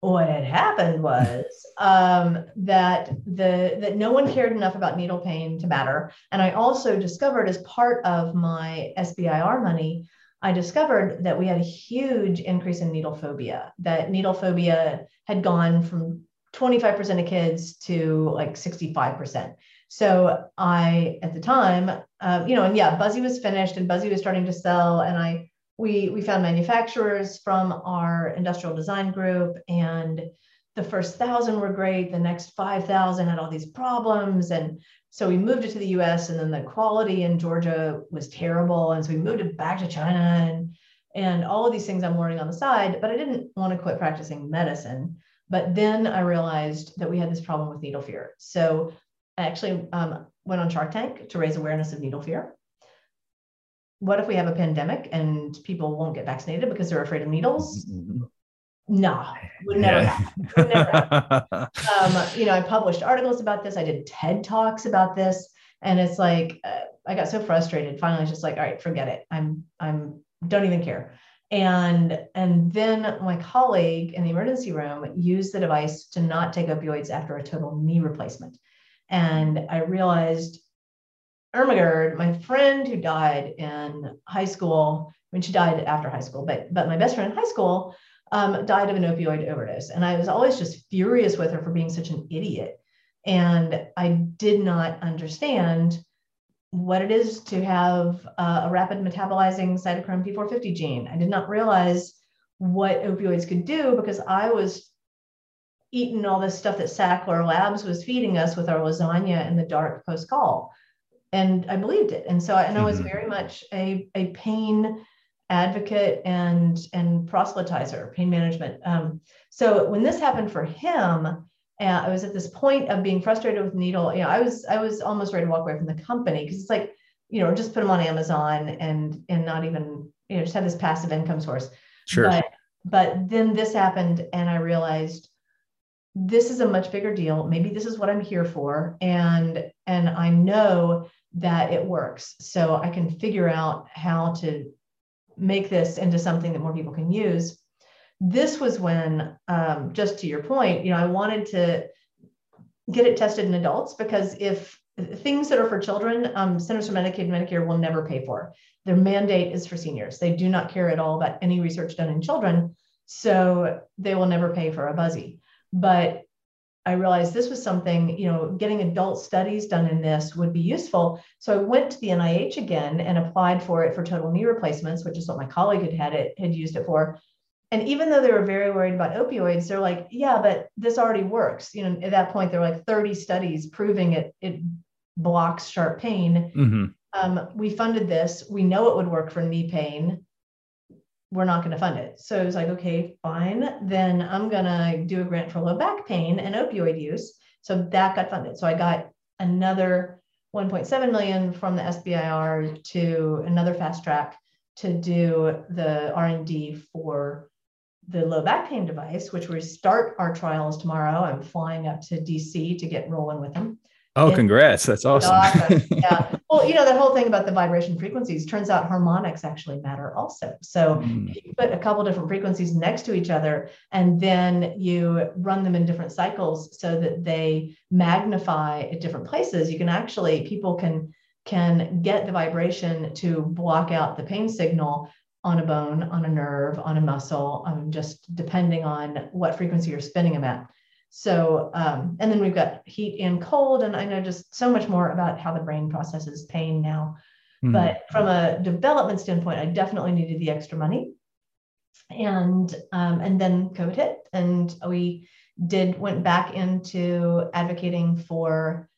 What had happened was um, that the that no one cared enough about needle pain to matter. And I also discovered as part of my SBIR money I discovered that we had a huge increase in needle phobia, that needle phobia had gone from 25% of kids to like 65%. So I, at the time, uh, you know, and yeah, Buzzy was finished and Buzzy was starting to sell. And I, we, we found manufacturers from our industrial design group and the first thousand were great. The next 5,000 had all these problems. And so we moved it to the US and then the quality in Georgia was terrible. And so we moved it back to China and, and all of these things I'm learning on the side, but I didn't want to quit practicing medicine. But then I realized that we had this problem with needle fear. So I actually um, went on Shark Tank to raise awareness of needle fear. What if we have a pandemic and people won't get vaccinated because they're afraid of needles? No, would never, yeah. would never um, you know, I published articles about this. I did TED talks about this, and it's like uh, I got so frustrated. Finally, I was just like, all right, forget it. I'm I'm don't even care. And and then my colleague in the emergency room used the device to not take opioids after a total knee replacement, and I realized Ermagerd, my friend who died in high school, when she died after high school, but but my best friend in high school um, died of an opioid overdose. And I was always just furious with her for being such an idiot. And I did not understand what it is to have uh, a rapid metabolizing cytochrome P450 gene. I did not realize what opioids could do because I was eating all this stuff that Sackler Labs was feeding us with our lasagna in the dark post call. And I believed it. And so, and I was mm-hmm. very much a, a pain advocate and and proselytizer, pain management. Um, so when this happened for him, uh, I was at this point of being frustrated with needle. You know, I was I was almost ready to walk away from the company because it's like, you know, just put them on Amazon and and not even you know just have this passive income source. Sure. But but then this happened, and I realized this is a much bigger deal. Maybe this is what I'm here for, and and I know that it works. So I can figure out how to make this into something that more people can use. This was when, um, just to your point, you know, I wanted to get it tested in adults because if things that are for children, um, Centers for Medicaid and Medicare will never pay for. Their mandate is for seniors. They do not care at all about any research done in children, so they will never pay for a buzzy. But I realized this was something, you know, getting adult studies done in this would be useful. So I went to the NIH again and applied for it for total knee replacements, which is what my colleague had had it had used it for. And even though they were very worried about opioids, they're like, yeah, but this already works. You know, at that point, there were like 30 studies proving it it blocks sharp pain. Mm-hmm. Um, we funded this. We know it would work for knee pain we're not going to fund it. So it was like, okay, fine. Then I'm going to do a grant for low back pain and opioid use. So that got funded. So I got another 1.7 million from the SBIR to another fast track to do the R&D for the low back pain device, which we start our trials tomorrow. I'm flying up to DC to get rolling with them. Oh, congrats. That's awesome. awesome. yeah. Well, you know, that whole thing about the vibration frequencies turns out harmonics actually matter also. So mm. you put a couple different frequencies next to each other and then you run them in different cycles so that they magnify at different places. You can actually, people can can get the vibration to block out the pain signal on a bone, on a nerve, on a muscle, um, just depending on what frequency you're spinning them at. So, um, and then we've got heat and cold, and I know just so much more about how the brain processes pain now. Mm-hmm. But from a development standpoint, I definitely needed the extra money, and um, and then COVID hit, and we did went back into advocating for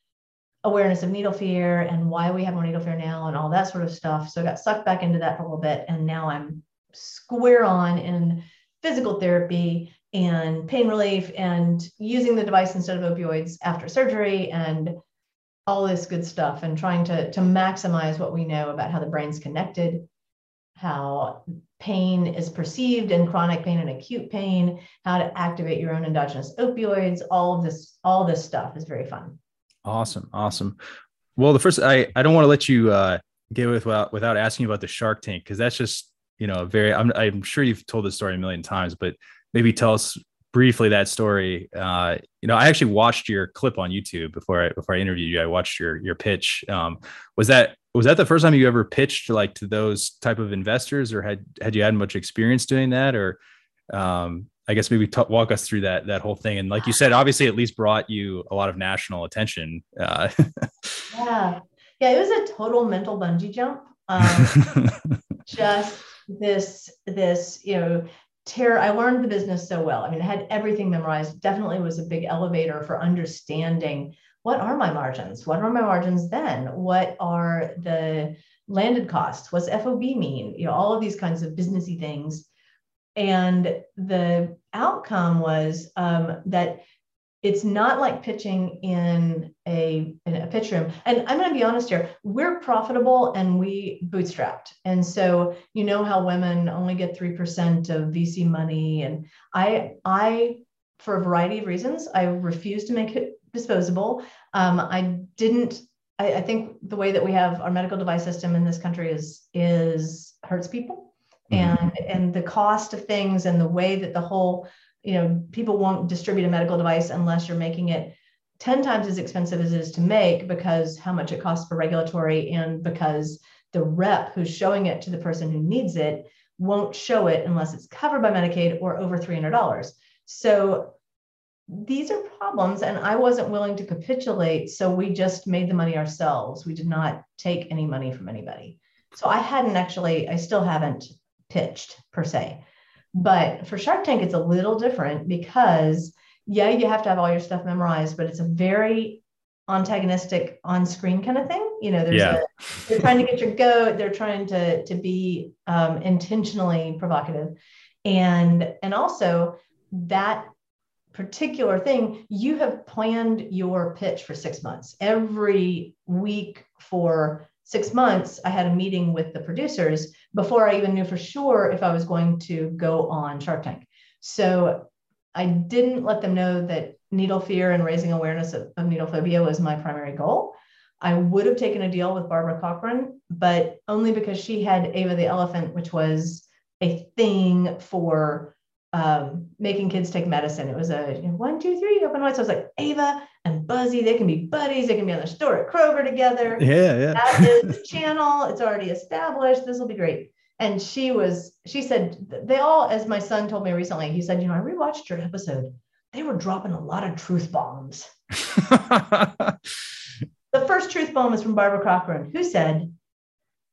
awareness of needle fear and why we have more needle fear now and all that sort of stuff. So I got sucked back into that for a little bit, and now I'm square on in physical therapy and pain relief and using the device instead of opioids after surgery and all this good stuff and trying to, to maximize what we know about how the brain's connected, how pain is perceived and chronic pain and acute pain, how to activate your own endogenous opioids, all of this, all this stuff is very fun. Awesome. Awesome. Well, the first, I, I don't want to let you uh, get with without, without asking about the Shark Tank, because that's just, you know, very, I'm, I'm sure you've told this story a million times, but maybe tell us briefly that story. Uh, you know, I actually watched your clip on YouTube before I before I interviewed you. I watched your your pitch. Um, was that was that the first time you ever pitched like to those type of investors, or had had you had much experience doing that, or um, I guess maybe talk, walk us through that that whole thing. And like you said, obviously, at least brought you a lot of national attention. Uh, yeah, yeah, it was a total mental bungee jump. Um, just this this you know Terror, I learned the business so well. I mean, I had everything memorized. Definitely was a big elevator for understanding what are my margins? What are my margins then? What are the landed costs? What's FOB mean? You know, all of these kinds of businessy things. And the outcome was um, that it's not like pitching in a, in a pitch room. And I'm going to be honest here, we're profitable and we bootstrapped. And so you know how women only get 3% of VC money. And I, I, for a variety of reasons, I refuse to make it disposable. Um, I didn't, I, I think the way that we have our medical device system in this country is, is hurts people. Mm-hmm. And, and the cost of things and the way that the whole you know, people won't distribute a medical device unless you're making it 10 times as expensive as it is to make because how much it costs for regulatory and because the rep who's showing it to the person who needs it won't show it unless it's covered by Medicaid or over $300. So these are problems and I wasn't willing to capitulate. So we just made the money ourselves. We did not take any money from anybody. So I hadn't actually, I still haven't pitched per se. But for Shark Tank, it's a little different because, yeah, you have to have all your stuff memorized, but it's a very antagonistic on screen kind of thing. You know, there's yeah. a, they're trying to get your goat, they're trying to, to be um, intentionally provocative. And, and also that particular thing, you have planned your pitch for six months. Every week for six months, I had a meeting with the producers before I even knew for sure if I was going to go on Shark Tank. So I didn't let them know that needle fear and raising awareness of, of needle phobia was my primary goal. I would have taken a deal with Barbara Corcoran, but only because she had Ava the elephant, which was a thing for um, making kids take medicine. It was a you know, one, two, three, open wide. So I was like, Ava and Buzzy, they can be buddies. They can be on the store at Kroger together. Yeah, yeah. That is the channel. It's already established. This will be great. And she was, she said, they all, as my son told me recently, he said, you know, I rewatched your episode. They were dropping a lot of truth bombs. the first truth bomb was from Barbara Corcoran, who said,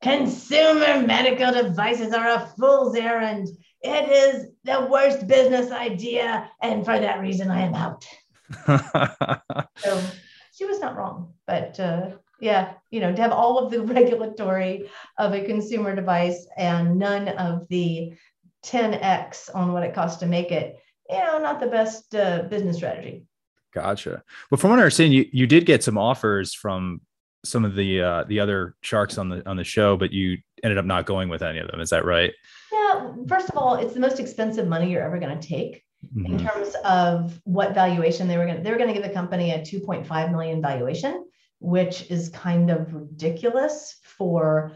Consumer medical devices are a fool's errand. It is the worst business idea. And for that reason, I am out. so she was not wrong. But uh, yeah, you know, to have all of the regulatory of a consumer device and none of the 10x on what it costs to make it, you know, not the best uh, business strategy. Gotcha. But from what I understand, you, you did get some offers from some of the uh, the other sharks on the on the show, but you ended up not going with any of them. Is that right? Yeah. First of all, it's the most expensive money you're ever going to take mm-hmm. in terms of what valuation they were going. to They were going to give the company a 2.5 million valuation, which is kind of ridiculous for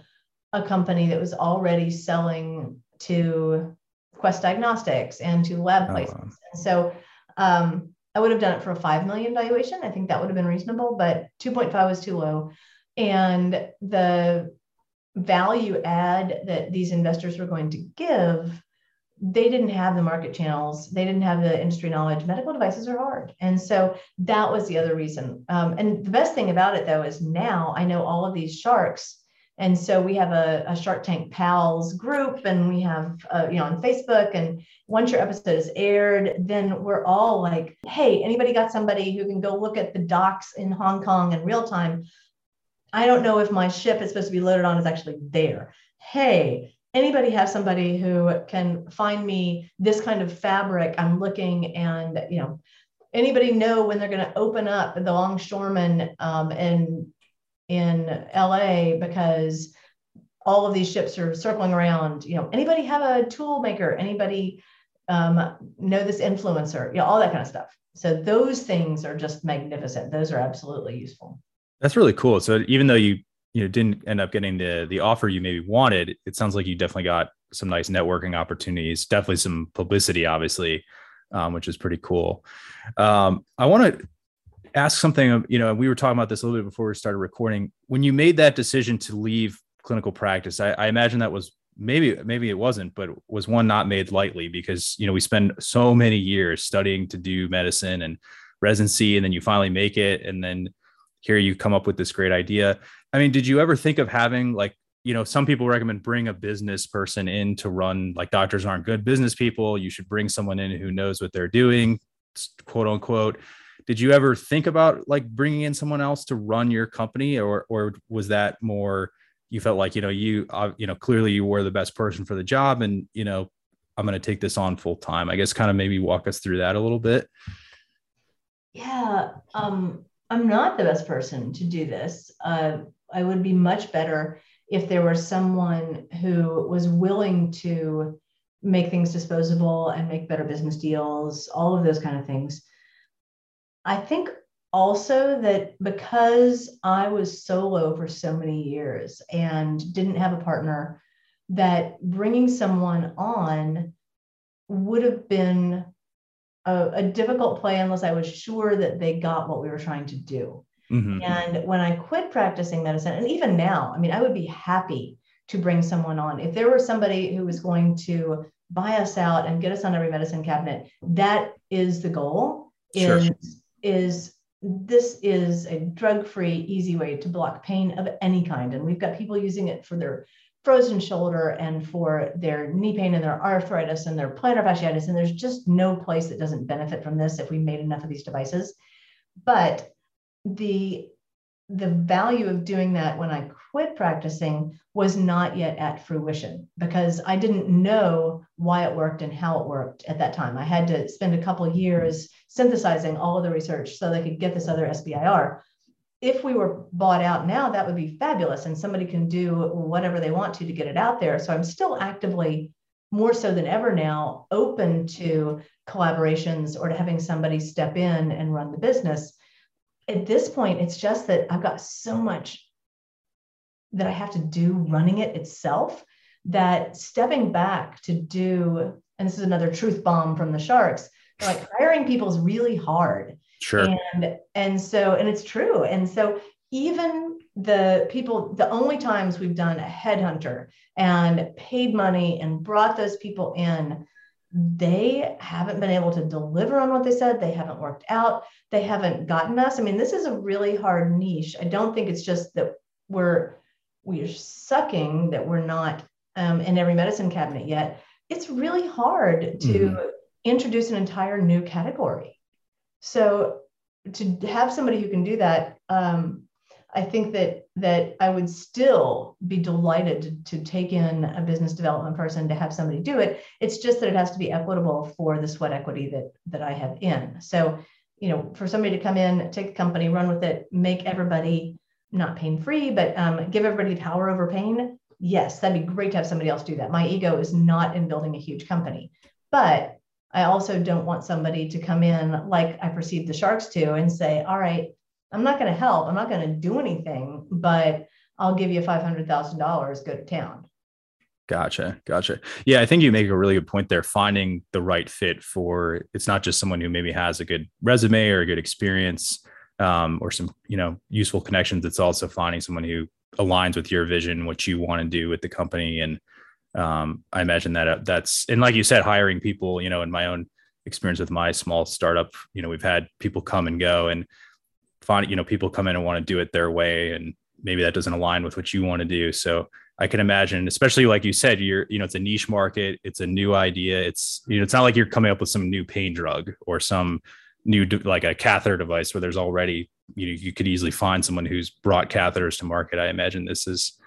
a company that was already selling to Quest Diagnostics and to lab places. Oh, wow. And so um, I would have done it for a 5 million valuation. I think that would have been reasonable, but 2.5 was too low. And the value add that these investors were going to give, they didn't have the market channels, they didn't have the industry knowledge. Medical devices are hard. And so that was the other reason. Um, and the best thing about it, though, is now I know all of these sharks and so we have a, a Shark Tank Pals group, and we have, uh, you know, on Facebook. And once your episode is aired, then we're all like, hey, anybody got somebody who can go look at the docks in Hong Kong in real time? I don't know if my ship is supposed to be loaded on is actually there. Hey, anybody have somebody who can find me this kind of fabric? I'm looking, and you know, anybody know when they're going to open up the longshoreman um, and in LA because all of these ships are circling around. You know, anybody have a tool maker? Anybody um, know this influencer? You know, all that kind of stuff. So those things are just magnificent. Those are absolutely useful. That's really cool. So even though you you know didn't end up getting the the offer you maybe wanted, it sounds like you definitely got some nice networking opportunities. Definitely some publicity, obviously, um, which is pretty cool. Um, I want to ask something. You know, we were talking about this a little bit before we started recording. When you made that decision to leave clinical practice, I, I imagine that was maybe maybe it wasn't, but was one not made lightly because you know we spend so many years studying to do medicine and residency, and then you finally make it, and then here you come up with this great idea. I mean, did you ever think of having like you know some people recommend bring a business person in to run like doctors aren't good business people. You should bring someone in who knows what they're doing quote unquote. Did you ever think about like bringing in someone else to run your company or or was that more you felt like you know you uh, you know clearly you were the best person for the job and you know i'm going to take this on full time? I guess kind of maybe walk us through that a little bit. Yeah um i'm not the best person to do this. Uh, i would be much better if there was someone who was willing to make things disposable and make better business deals all of those kind of things I think also that because I was solo for so many years and didn't have a partner, that bringing someone on would have been a, a, difficult play unless I was sure that they got what we were trying to do. Mm-hmm. And when I quit practicing medicine, and even now, I mean, I would be happy to bring someone on. If there were somebody who was going to buy us out and get us on every medicine cabinet, that is the goal. Sure. Is is this is a drug-free, easy way to block pain of any kind. And we've got people using it for their frozen shoulder and for their knee pain and their arthritis and their plantar fasciitis. And there's just no place that doesn't benefit from this if we made enough of these devices. But the the value of doing that when I quit practicing was not yet at fruition because I didn't know why it worked and how it worked at that time. I had to spend a couple years synthesizing all of the research so they could get this other SBIR. If we were bought out now, that would be fabulous, and somebody can do whatever they want to to get it out there. So I'm still actively, more so than ever now, open to collaborations or to having somebody step in and run the business at this point, it's just that I've got so much that I have to do running it itself that stepping back to do, and this is another truth bomb from the sharks, like hiring people is really hard. Sure. And and so, and it's true. And so even the people, the only times we've done a headhunter and paid money and brought those people in they haven't been able to deliver on what they said. They haven't worked out. They haven't gotten us. I mean, this is a really hard niche. I don't think it's just that we're we're sucking that we're not um, in every medicine cabinet yet. It's really hard to mm-hmm. introduce an entire new category. So to have somebody who can do that, um, I think that that I would still be delighted to, to, take in a business development person to have somebody do it. It's just that it has to be equitable for the sweat equity that that I have in. So, you know, for somebody to come in, take the company, run with it, make everybody not pain free, but um, give everybody power over pain. Yes, that'd be great to have somebody else do that. My ego is not in building a huge company, but I also don't want somebody to come in like I perceive the sharks to and say, all right, I'm not going to help. I'm not going to do anything, but I'll give you $500,000, go to town. Gotcha. Gotcha. Yeah, I think you make a really good point there. Finding the right fit for it's not just someone who maybe has a good resume or a good experience um, or some, you know, useful connections. It's also finding someone who aligns with your vision, what you want to do with the company. And um, I imagine that uh, that's, and like you said, hiring people, you know, in my own experience with my small startup, you know, we've had people come and go and find, you know, people come in and want to do it their way. And maybe that doesn't align with what you want to do. So I can imagine, especially like you said, you're, you know, it's a niche market, it's a new idea. It's, you know, it's not like you're coming up with some new pain drug or some new, like a catheter device where there's already, you know, you could easily find someone who's brought catheters to market. I imagine this is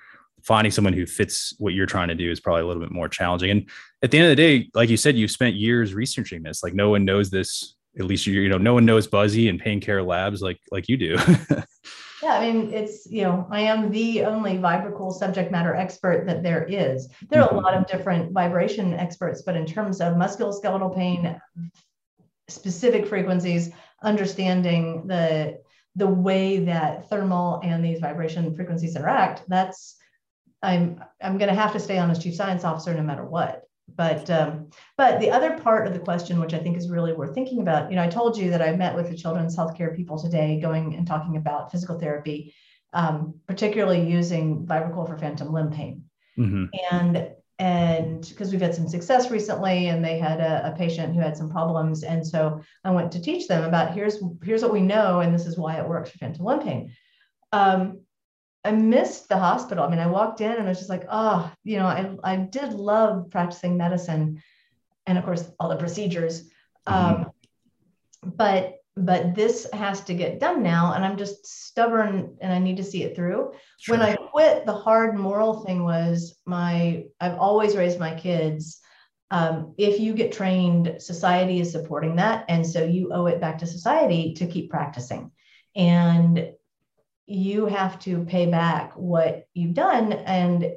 finding someone who fits what you're trying to do is probably a little bit more challenging. And at the end of the day, like you said, you've spent years researching this. Like no one knows this. At least you, you know, no one knows Buzzy and Pain Care Labs like like you do. Yeah, I mean, it's, you know, I am the only VibraCool subject matter expert that there is. There are a mm-hmm. lot of different vibration experts, but in terms of musculoskeletal pain, specific frequencies, understanding the the way that thermal and these vibration frequencies interact, that's I'm I'm going to have to stay on as chief science officer no matter what. But um, but the other part of the question, which I think is really worth thinking about, you know, I told you that I met with the children's healthcare people today, going and talking about physical therapy, um, particularly using VibraCool for phantom limb pain, mm-hmm. and and because we've had some success recently, and they had a, a patient who had some problems, and so I went to teach them about here's here's what we know, and this is why it works for phantom limb pain. Um, I missed the hospital. I mean, I walked in and I was just like, oh, you know, I, I did love practicing medicine and of course all the procedures. Mm-hmm. Um, but but this has to get done now and i'm just stubborn and i need to see it through sure. when i quit the hard moral thing was my i've always raised my kids um, if you get trained society is supporting that and so you owe it back to society to keep practicing and you have to pay back what you've done. And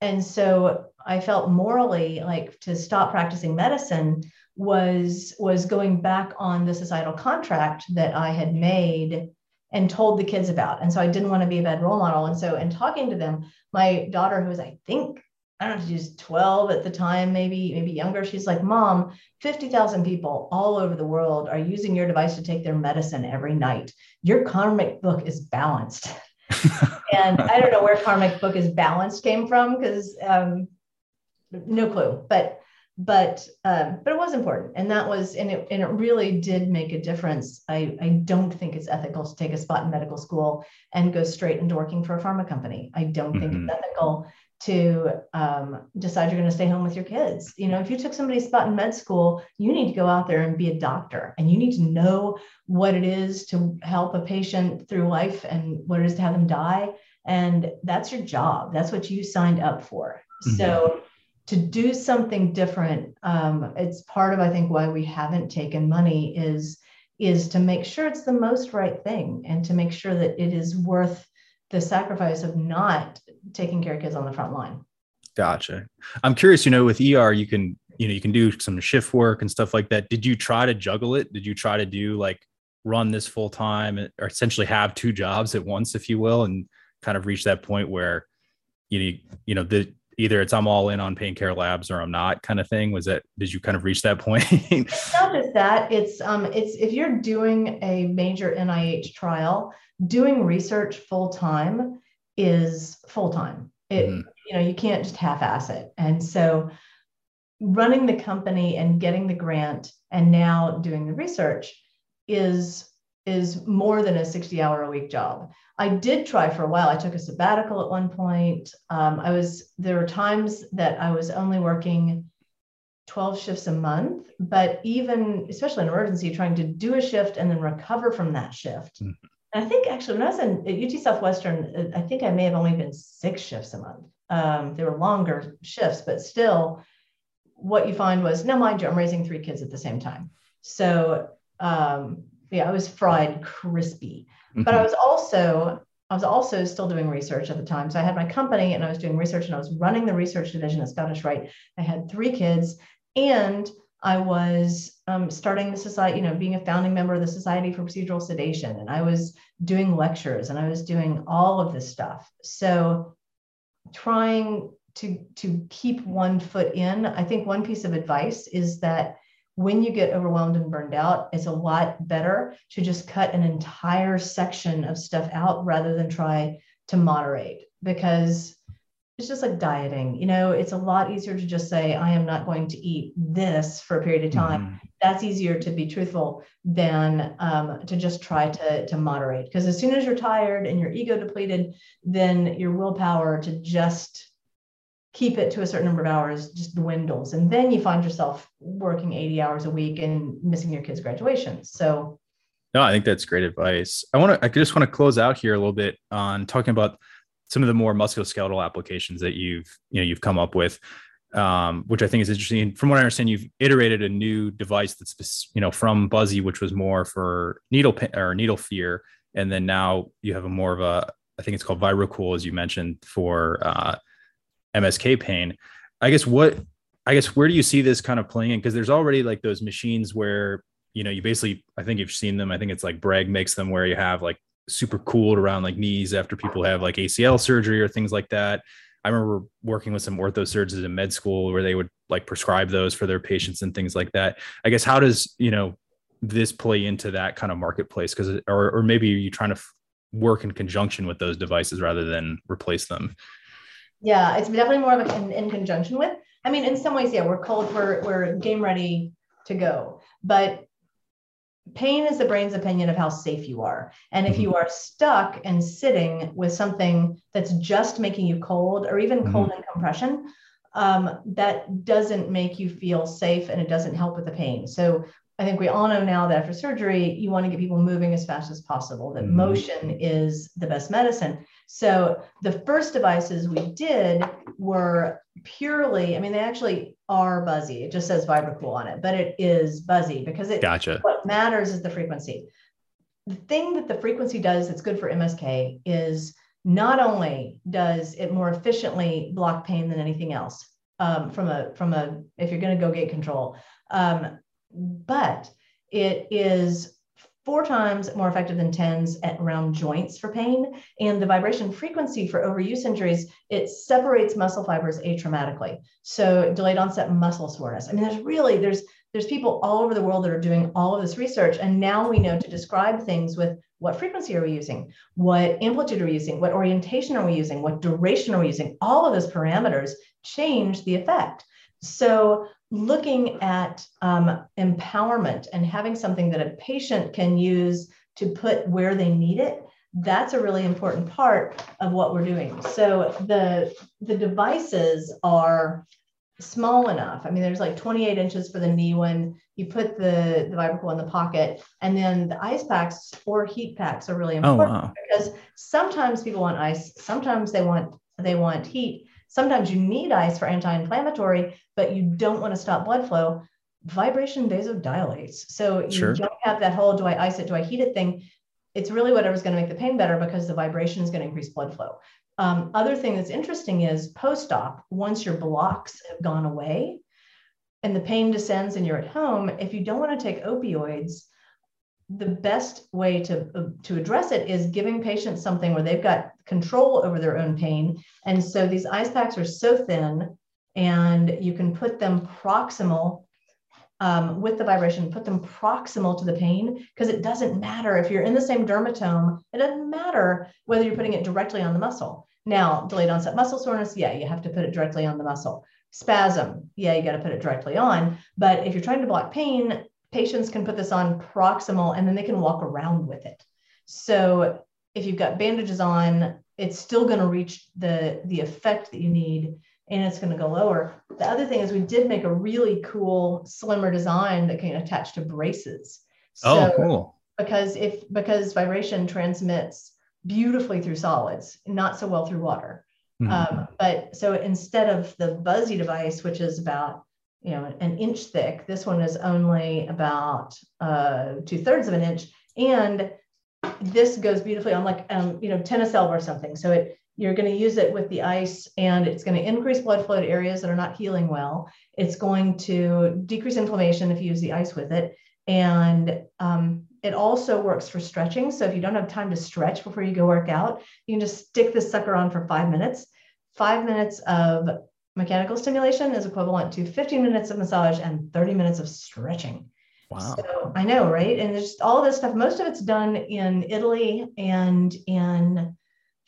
and so i felt morally like to stop practicing medicine was was going back on the societal contract that i had made and told the kids about. And so i didn't want to be a bad role model. And so in talking to them my daughter who was i think I don't know, she was 12 at the time, maybe, maybe younger. She's like, Mom, 50,000 people all over the world are using your device to take their medicine every night. Your karmic book is balanced. and I don't know where karmic book is balanced came from because um, no clue. But but um, but it was important, and that was and it and it really did make a difference. I I don't think it's ethical to take a spot in medical school and go straight into working for a pharma company. I don't mm-hmm. think it's mm-hmm. ethical to um, decide you're going to stay home with your kids. You know, if you took somebody's spot in med school, you need to go out there and be a doctor and you need to know what it is to help a patient through life and what it is to have them die. And that's your job. That's what you signed up for. Mm-hmm. So to do something different, um, it's part of, I think, why we haven't taken money is is to make sure it's the most right thing and to make sure that it is worth the sacrifice of not taking care of kids on the front line. Gotcha. I'm curious, you know, with ER, you can, you know, you can do some shift work and stuff like that. Did you try to juggle it? Did you try to do like run this full time or essentially have two jobs at once, if you will, and kind of reach that point where you you know, the either it's I'm all in on pain care labs or I'm not kind of thing? Was that did you kind of reach that point? it's not just that. It's um it's if you're doing a major NIH trial, doing research full time is full time. It mm-hmm. you know you can't just half-ass it. And so running the company and getting the grant and now doing the research is is more than a 60 hour a week job. I did try for a while. I took a sabbatical at one point. Um, I was there were times that I was only working 12 shifts a month, but even especially in emergency, trying to do a shift and then recover from that shift. Mm-hmm. And I think actually when I was in at UT Southwestern, uh, I think I may have only been six shifts a month. Um, they were longer shifts, but still, what you find was now, mind you, I'm raising three kids at the same time. So um, yeah, I was fried crispy, mm-hmm. but I was also I was also still doing research at the time. So I had my company and I was doing research and I was running the research division at Scottish Rite. I had three kids and I was um, starting the society, you know, being a founding member of the Society for Procedural Sedation. And I was doing lectures and I was doing all of this stuff. So trying to, to keep one foot in, I think one piece of advice is that when you get overwhelmed and burned out, it's a lot better to just cut an entire section of stuff out rather than try to moderate because it's just like dieting. You know, it's a lot easier to just say, I am not going to eat this for a period of time. Mm-hmm. That's easier to be truthful than um, to just try to, to moderate. Because as soon as you're tired and your ego depleted, then your willpower to just keep it to a certain number of hours just dwindles. And then you find yourself working 80 hours a week and missing your kids graduation. So no i think that's great advice. I want to i just want to close out here a little bit on talking about some of the more musculoskeletal applications that you've you know you've come up with um, which I think is interesting. From what I understand, you've iterated a new device that's you know from Buzzy, which was more for needle or needle fear, and then now you have a more of a I think it's called VibraCool, as you mentioned, for uh, MSK pain. I guess what I guess where do you see this kind of playing in? Because there's already like those machines where you know you basically I think you've seen them. I think it's like Breg makes them where you have like super cooled around like knees after people have like ACL surgery or things like that. I remember working with some ortho surgeons in med school where they would like prescribe those for their patients and things like that. I guess how does you know this play into that kind of marketplace? Because or or maybe you trying to f- work in conjunction with those devices rather than replace them. Yeah, it's definitely more of a in, conjunction with. I mean, in some ways, yeah, we're cold, we're we're game ready to go. But pain is the brain's opinion of how safe you are. And if mm-hmm. you are stuck and sitting with something that's just making you cold or even mm-hmm. cold and compression, um, that doesn't make you feel safe and it doesn't help with the pain. So I think we all know now that after surgery, you want to get people moving as fast as possible, that mm-hmm. motion is the best medicine. So the first devices we did were purely, I mean, they actually are buzzy. It just says VibraCool on it, but it is buzzy because it gotcha. what matters is the frequency. The thing that the frequency does that's good for MSK is not only does it more efficiently block pain than anything else um, from a from a if you're going to go gate control, um, but it is four times more effective than TENS at around joints for pain. And the vibration frequency for overuse injuries, it separates muscle fibers atraumatically. So delayed onset muscle soreness. I mean, there's really, there's there's people all over the world that are doing all of this research. And now we know to describe things with what frequency are we using? What amplitude are we using? What orientation are we using? What duration are we using? All of those parameters change the effect. So looking at um, empowerment and having something that a patient can use to put where they need it that's a really important part of what we're doing. So the the devices are small enough. I mean there's like 28 inches for the knee one you put the the VibraCool in the pocket and then the ice packs or heat packs are really oh, important oh, wow. because sometimes people want ice sometimes they want they want heat. Sometimes you need ice for anti-inflammatory, but you don't want to stop blood flow. Vibration vasodilates. So you sure. don't have that whole do I ice it, do I heat it thing. It's really whatever's going to make the pain better because the vibration is going to increase blood flow. Um, other thing that's interesting is post-op, once your blocks have gone away and the pain descends and you're at home, if you don't want to take opioids, the best way to, uh, to address it is giving patients something where they've got control over their own pain. And so these ice packs are so thin, and you can put them proximal um, with the vibration, put them proximal to the pain because it doesn't matter if you're in the same dermatome, it doesn't matter whether you're putting it directly on the muscle. Now, delayed onset muscle soreness, yeah, you have to put it directly on the muscle. Spasm, yeah, you got to put it directly on. But if you're trying to block pain, patients can put this on proximal and then they can walk around with it. So if you've got bandages on, it's still going to reach the, the effect that you need and it's going to go lower. The other thing is we did make a really cool, slimmer design that can attach to braces. Oh, so, oh, cool. Because if because vibration transmits beautifully through solids, not so well through water. Mm-hmm. Um, but so instead of the buzzy device, which is about you know, an inch thick. This one is only about uh, two thirds of an inch. And this goes beautifully on like um, you know tennis elbow or something. So it you're going to use it with the ice and it's going to increase blood flow to areas that are not healing well. It's going to decrease inflammation if you use the ice with it. And um, it also works for stretching. So if you don't have time to stretch before you go work out, you can just stick this sucker on for five minutes. Five minutes of mechanical stimulation is equivalent to 15 minutes of massage and 30 minutes of stretching. Wow. So I know, right? And there's all this stuff. Most of it's done in Italy and in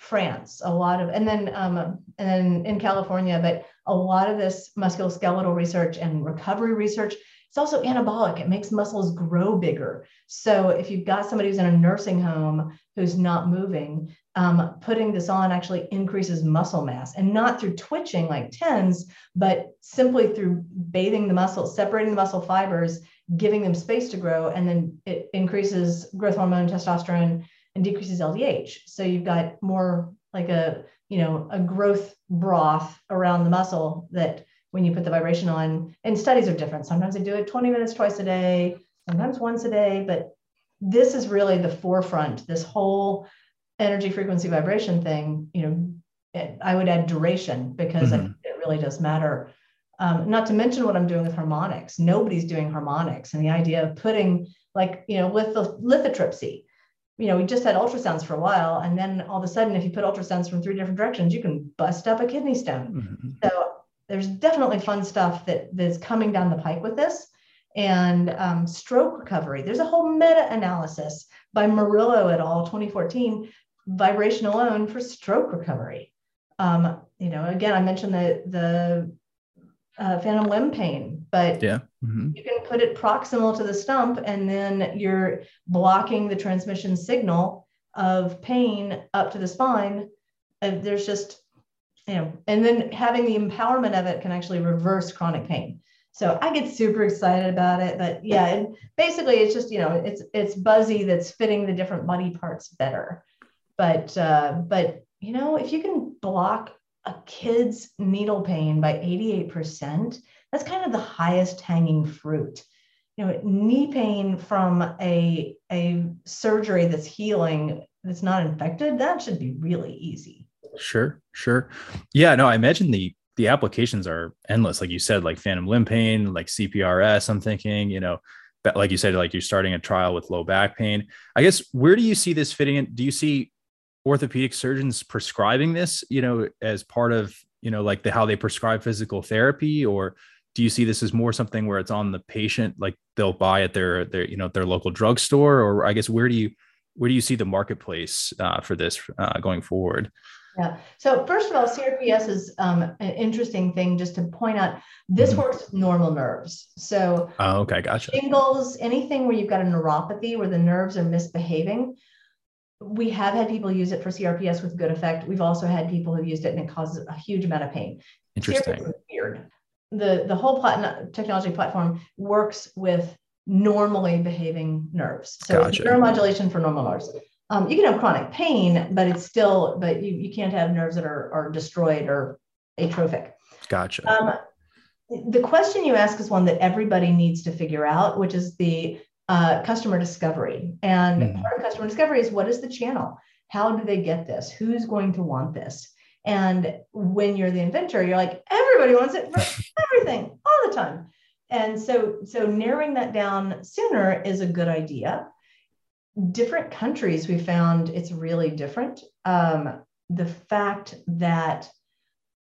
France. A lot of, and then um, and then in California, but a lot of this musculoskeletal research and recovery research. It's also anabolic. It makes muscles grow bigger. So if you've got somebody who's in a nursing home who's not moving, um, putting this on actually increases muscle mass and not through twitching like TENS, but simply through bathing the muscle, separating the muscle fibers, giving them space to grow, and then it increases growth hormone, testosterone, and decreases LDH. So you've got more like a, you know, a growth broth around the muscle that when you put the vibration on, and studies are different. Sometimes they do it 20 minutes twice a day, sometimes once a day, but this is really the forefront, this whole energy frequency vibration thing, you know, I would add duration because mm-hmm. it really does matter. Um, not to mention what I'm doing with harmonics. Nobody's doing harmonics, and the idea of putting like you know with the lithotripsy. You know, we just had ultrasounds for a while, and then all of a sudden, if you put ultrasounds from three different directions, you can bust up a kidney stone. Mm-hmm. So there's definitely fun stuff that that's coming down the pike with this and um, stroke recovery. There's a whole meta-analysis by Murillo et al. 2014 vibration alone for stroke recovery. Um, you know, again, I mentioned the the uh, phantom limb pain, but yeah, mm-hmm. you can put it proximal to the stump, and then you're blocking the transmission signal of pain up to the spine. And there's just, you know, and then having the empowerment of it can actually reverse chronic pain. So I get super excited about it, but yeah, and basically it's just you know it's it's buzzy that's fitting the different body parts better but uh, but you know if you can block a kid's needle pain by 88% that's kind of the highest hanging fruit. You know knee pain from a a surgery that's healing that's not infected that should be really easy. Sure sure. Yeah no i imagine the the applications are endless. Like you said like phantom limb pain like CRPS i'm thinking you know like you said like you're starting a trial with low back pain. I guess where do you see this fitting in? Do you see orthopedic surgeons prescribing this, you know, as part of, you know, like the how they prescribe physical therapy or do you see this as more something where it's on the patient like they'll buy at their their you know their local drugstore or I guess where do you where do you see the marketplace uh, for this uh, going forward? Yeah. So first of all, CRPS is um, an interesting thing just to point out. This mm-hmm. works with normal nerves. So oh, okay, gotcha. Shingles, anything where you've got a neuropathy where the nerves are misbehaving, we have had people use it for CRPS with good effect. We've also had people who've used it and it causes a huge amount of pain. Interesting. weird. The the whole plat- technology platform works with normally behaving nerves. So gotcha. neuromodulation for normal nerves. Um, you can have chronic pain, but it's still, but you, you can't have nerves that are, are destroyed or atrophic. Gotcha. Um, the question you ask is one that everybody needs to figure out, which is the uh, customer discovery. And mm-hmm. part of customer discovery is what is the channel? How do they get this? Who's going to want this? And when you're the inventor, you're like, everybody wants it for everything all the time. And so, so narrowing that down sooner is a good idea. Different countries, we found it's really different. Um, the fact that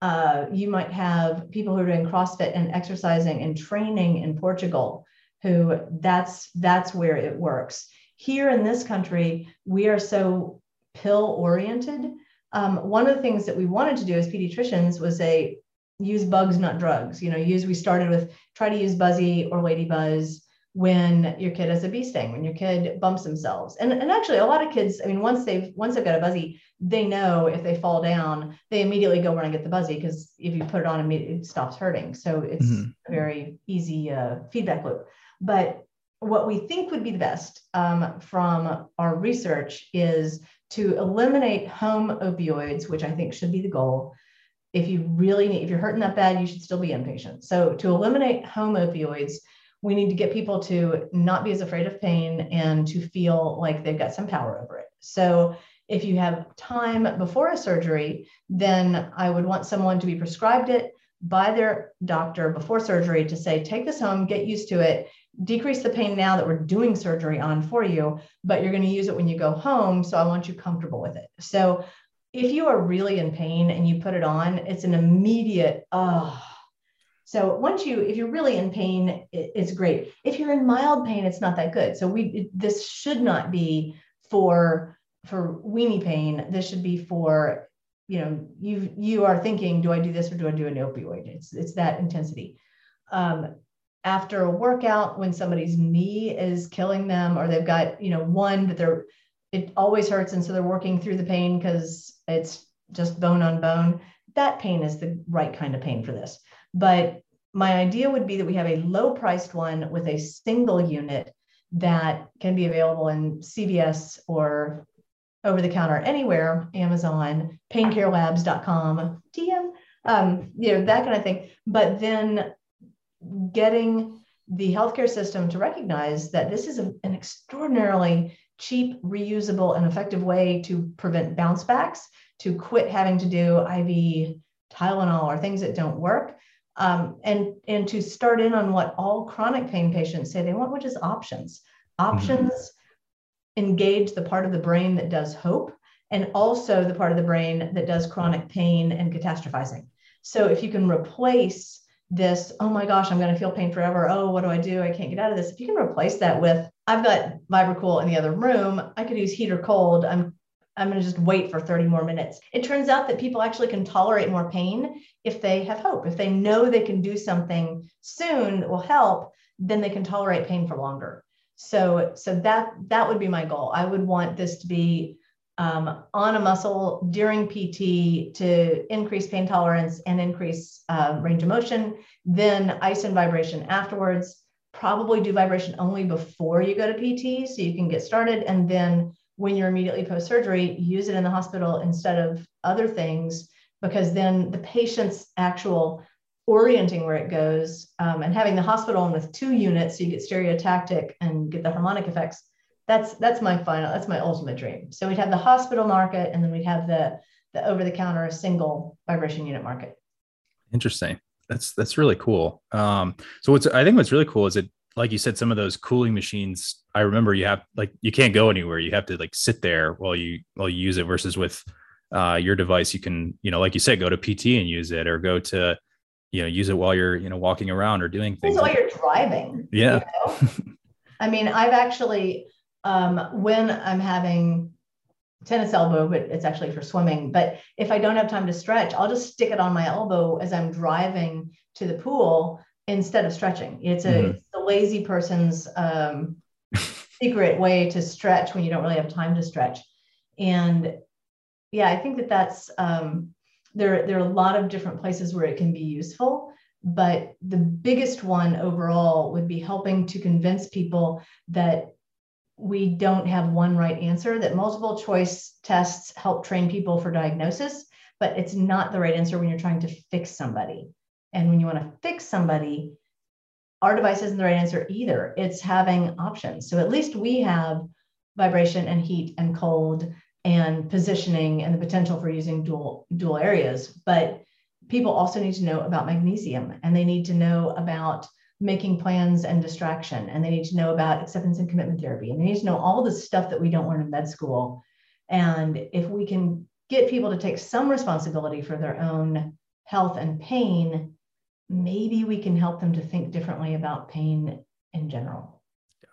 uh, you might have people who are doing CrossFit and exercising and training in Portugal who that's that's where it works. Here in this country, we are so pill oriented. Um, one of the things that we wanted to do as pediatricians was say use bugs, not drugs. You know, use we started with try to use Buzzy or Lady Buzz when your kid has a bee sting, when your kid bumps themselves. And, and actually a lot of kids, I mean, once they've once they've got a buzzy, they know if they fall down, they immediately go run and get the buzzy because if you put it on, it stops hurting. So it's mm-hmm. a very easy uh, feedback loop. But what we think would be the best um, from our research is to eliminate home opioids, which I think should be the goal. If you really need, if you're hurting that bad, you should still be inpatient. So to eliminate home opioids, we need to get people to not be as afraid of pain and to feel like they've got some power over it. So if you have time before a surgery, then I would want someone to be prescribed it by their doctor before surgery to say, take this home, get used to it, decrease the pain now that we're doing surgery on for you, but you're going to use it when you go home. So I want you comfortable with it. So if you are really in pain and you put it on, it's an immediate, oh. So once you, if you're really in pain, it's great. If you're in mild pain, it's not that good. So we, this should not be for for weenie pain. This should be for, you know, you you are thinking, do I do this or do I do an opioid? It's it's that intensity. Um, after a workout, when somebody's knee is killing them, or they've got, you know, one that they're it always hurts, and so they're working through the pain because it's just bone on bone. That pain is the right kind of pain for this. But my idea would be that we have a low priced one with a single unit that can be available in CVS or over the counter anywhere, Amazon, paincarelabs.com, TM, um, you know, that kind of thing. But then getting the healthcare system to recognize that this is a, an extraordinarily cheap, reusable, and effective way to prevent bounce backs, to quit having to do IV Tylenol or things that don't work, um, and, and to start in on what all chronic pain patients say they want, which is options. Mm-hmm. Options mm-hmm. engage the part of the brain that does hope and also the part of the brain that does chronic pain and catastrophizing. So if you can replace this, oh my gosh, I'm going to feel pain forever. Oh, what do I do? I can't get out of this. If you can replace that with, I've got VibraCool in the other room, I could use heat or cold. I'm I'm going to just wait for 30 more minutes. It turns out that people actually can tolerate more pain if they have hope. If they know they can do something soon that will help, then they can tolerate pain for longer. So, so that that would be my goal. I would want this to be um, on a muscle during PT to increase pain tolerance and increase uh, range of motion, then ice and vibration afterwards. Probably do vibration only before you go to PT so you can get started. And then when you're immediately post surgery, use it in the hospital instead of other things, because then the patient's actual orienting where it goes um, and having the hospital with two units so you get stereotactic and get the harmonic effects that's that's my final that's my ultimate dream. So we'd have the hospital market and then we'd have the the over the counter single vibration unit market. Interesting. That's that's really cool. Um so what's i think what's really cool is it like you said some of those cooling machines i remember you have like you can't go anywhere. You have to like sit there while you while you use it versus with uh your device. You can you know like you said go to pt and use it or go to you know use it while you're you know walking around or doing things while you're driving yeah. you know? i mean i've actually um, when I'm having tennis elbow, but it's actually for swimming. But if I don't have time to stretch, I'll just stick it on my elbow as I'm driving to the pool instead of stretching. It's a, mm-hmm. it's a lazy person's um, secret way to stretch when you don't really have time to stretch. And yeah, I think that that's um, there. There are a lot of different places where it can be useful. But the biggest one overall would be helping to convince people that we don't have one right answer, that multiple choice tests help train people for diagnosis, but it's not the right answer when you're trying to fix somebody. And when you want to fix somebody, our device isn't the right answer either. It's having options. So at least we have vibration and heat and cold and positioning and the potential for using dual dual areas. But people also need to know about magnesium and they need to know about making plans and distraction and they need to know about acceptance and commitment therapy and they need to know all the stuff that we don't learn in med school. And if we can get people to take some responsibility for their own health and pain maybe we can help them to think differently about pain in general.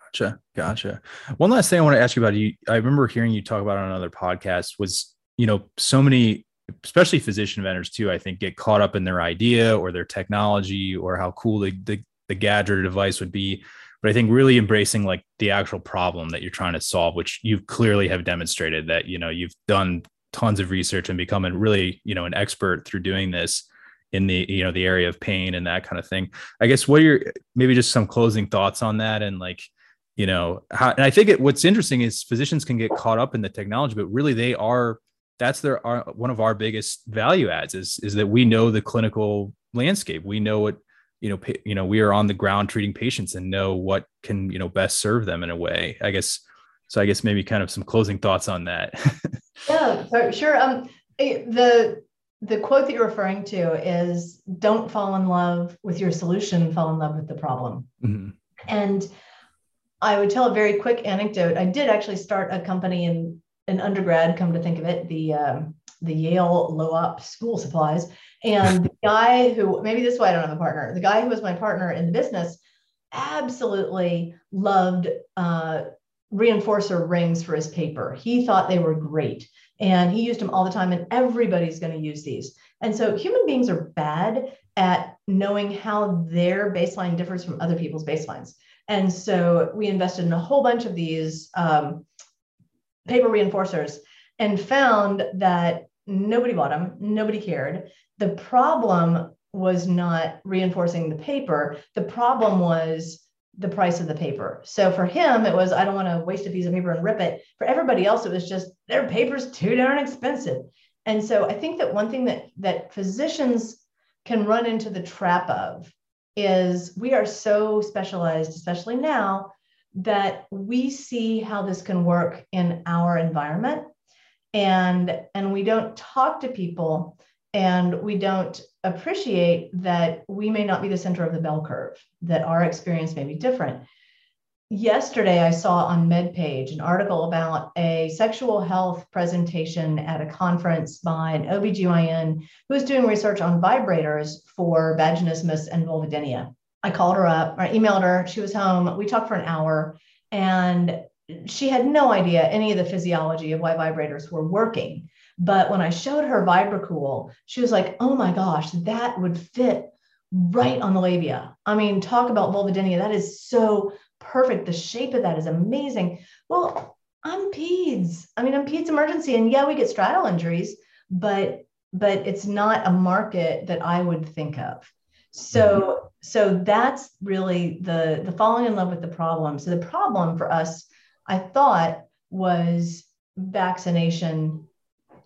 Gotcha gotcha. One last thing i want to ask you about you i remember hearing you talk about on another podcast was you know so many especially physician vendors too i think get caught up in their idea or their technology or how cool the, the the gadget or device would be but i think really embracing like the actual problem that you're trying to solve which you clearly have demonstrated that you know you've done tons of research and become a really you know an expert through doing this in the you know the area of pain and that kind of thing. I guess what are your maybe just some closing thoughts on that and like you know how and i think it, what's interesting is physicians can get caught up in the technology but really they are that's their our, one of our biggest value adds is is that we know the clinical landscape. We know what you know, pa- you know, we are on the ground treating patients and know what can, you know, best serve them in a way. I guess. So I guess maybe kind of some closing thoughts on that. yeah, so, sure. Um, eh, the the quote that you're referring to is "Don't fall in love with your solution; fall in love with the problem." Mm-hmm. And I would tell a very quick anecdote. I did actually start a company in an undergrad. Come to think of it, the um, the Yale Low-Op School Supplies, and the guy who maybe this is why I don't have a partner. The guy who was my partner in the business absolutely loved uh, reinforcer rings for his paper. He thought they were great, and he used them all the time. And everybody's going to use these. And so human beings are bad at knowing how their baseline differs from other people's baselines. And so we invested in a whole bunch of these um, paper reinforcers and found that nobody bought them, nobody cared. The problem was not reinforcing the paper, the problem was the price of the paper. So for him, it was, I don't want to waste a piece of paper and rip it. For everybody else, it was just their paper's too darn expensive. And so I think that one thing that that physicians can run into the trap of is we are so specialized, especially now, that we see how this can work in our environment and and we don't talk to people and we don't appreciate that we may not be the center of the bell curve that our experience may be different. Yesterday i saw on medpage an article about a sexual health presentation at a conference by an obgyn who was doing research on vibrators for vaginismus and vulvodynia. I called her up i emailed her she was home we talked for an hour and she had no idea any of the physiology of why vibrators were working but when i showed her VibraCool she was like oh my gosh that would fit right on the labia i mean talk about vulvodynia that is so perfect. The shape of that is amazing. Well, I'm peds. I mean, I'm peds emergency, and yeah, we get straddle injuries, but but it's not a market that I would think of. So mm-hmm. so that's really the the falling in love with the problem. So the problem for us, I thought, was vaccination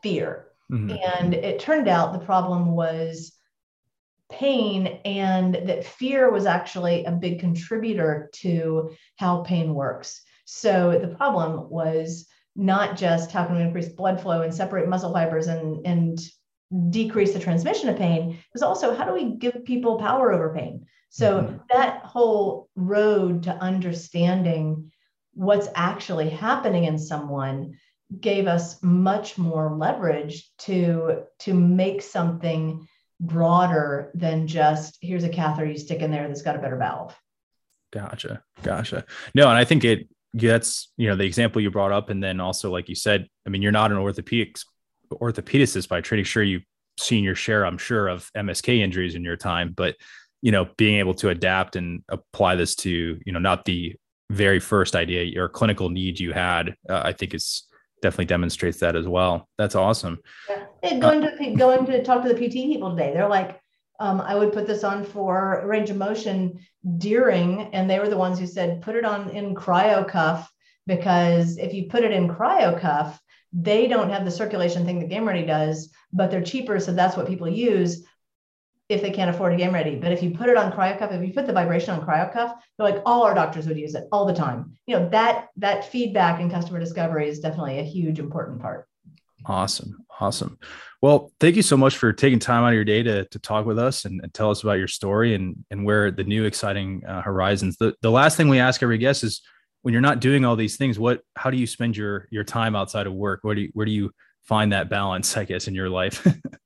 fear. Mm-hmm. And it turned out the problem was pain and that fear was actually a big contributor to how pain works. So the problem was not just how can we increase blood flow and separate muscle fibers and, and decrease the transmission of pain, it was also how do we give people power over pain? So mm-hmm. that whole road to understanding what's actually happening in someone gave us much more leverage to to make something broader than just here's a catheter you stick in there that's got a better valve. Gotcha. Gotcha. No, and I think it gets, you know, the example you brought up. And then also, like you said, I mean, you're not an orthopedics orthopedicist by training. Sure, you've seen your share, I'm sure, of MSK injuries in your time, but you know, being able to adapt and apply this to, you know, not the very first idea or clinical need you had, uh, I think is definitely demonstrates that as well. That's awesome. Yeah. Going to going to talk to the PT people today, they're like, um, I would put this on for range of motion Deering, and they were the ones who said put it on in cryo cuff because if you put it in cryo cuff, they don't have the circulation thing that Game Ready does, but they're cheaper, so that's what people use if they can't afford a game ready. But if you put it on cryocuff, if you put the vibration on cryocuff, they're like all our doctors would use it all the time. You know, that that feedback and customer discovery is definitely a huge important part. Awesome. Awesome. Well, thank you so much for taking time out of your day to, to talk with us and, and tell us about your story and, and where the new exciting uh, horizons. The, the last thing we ask every guest is when you're not doing all these things, what, how do you spend your, your time outside of work? Where do you, where do you find that balance, I guess, in your life?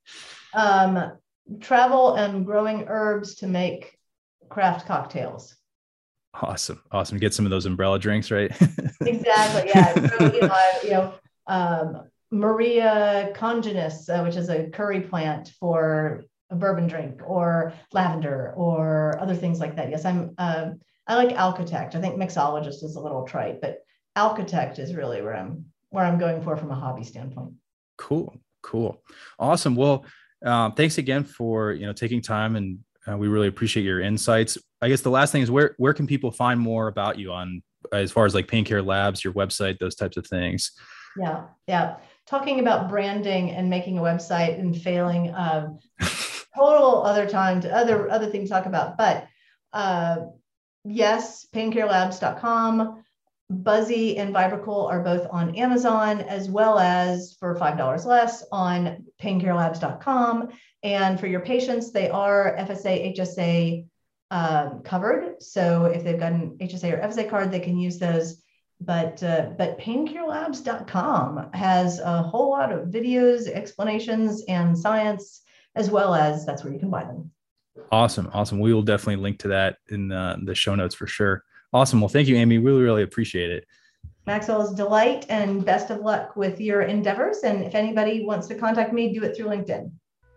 um, travel and growing herbs to make craft cocktails. Awesome. Awesome. Get some of those umbrella drinks, right? exactly. Yeah. So, you know, I, you know um, Murraya koenigii, uh, which is a curry plant for a bourbon drink or lavender or other things like that. Yes, I'm, uh, I like Alcotect. I think mixologist is a little trite, but Alcotect is really where I'm, where I'm going for from a hobby standpoint. Cool. Cool. Awesome. Well, um, thanks again for you know taking time, and uh, we really appreciate your insights. I guess the last thing is where where can people find more about you on as far as like Pain Care Labs, your website, those types of things. Yeah, yeah. Talking about branding and making a website and failing, um, total other time to other other things to talk about. But uh, yes, paincarelabs.com. Buzzy and VibraCool are both on Amazon, as well as for $5 less on paincarelabs.com. And for your patients, they are FSA, HSA um, covered. So if they've got an HSA or FSA card, they can use those. But uh, but paincarelabs.com has a whole lot of videos, explanations, and science, as well as that's where you can buy them. Awesome, awesome. We will definitely link to that in the, the show notes for sure. Awesome. Well, thank you, Amy. Really, really appreciate it. Maxwell's delight and best of luck with your endeavors. And if anybody wants to contact me, do it through LinkedIn.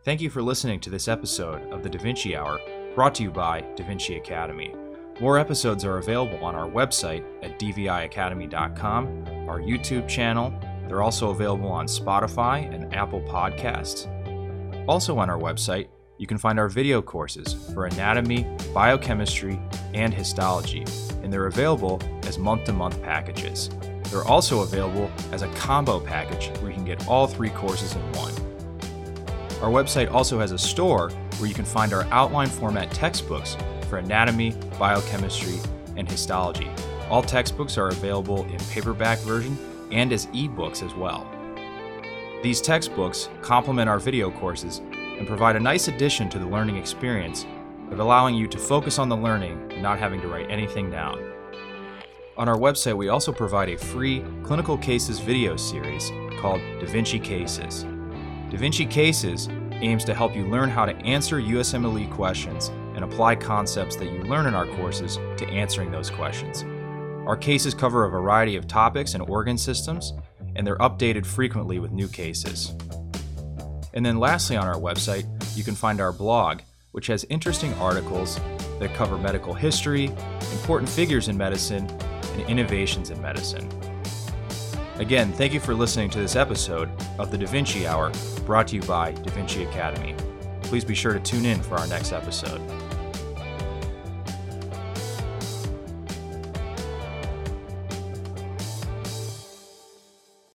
Thank you for listening to this episode of the Da Vinci Hour, brought to you by Da Vinci Academy. More episodes are available on our website at dviacademy.com, our YouTube channel. They're also available on Spotify and Apple Podcasts. Also on our website, you can find our video courses for anatomy, biochemistry, and histology, and they're available as month to month packages. They're also available as a combo package where you can get all three courses in one. Our website also has a store where you can find our outline format textbooks for anatomy, biochemistry, and histology. All textbooks are available in paperback version and as ebooks as well. These textbooks complement our video courses and provide a nice addition to the learning experience of allowing you to focus on the learning and not having to write anything down. On our website, we also provide a free clinical cases video series called Da Vinci Cases. Da Vinci Cases aims to help you learn how to answer USMLE questions and apply concepts that you learn in our courses to answering those questions. Our cases cover a variety of topics and organ systems, and they're updated frequently with new cases. And then lastly, on our website, you can find our blog, which has interesting articles that cover medical history, important figures in medicine, and innovations in medicine. Again, thank you for listening to this episode of the Da Vinci Hour, brought to you by Da Vinci Academy. Please be sure to tune in for our next episode.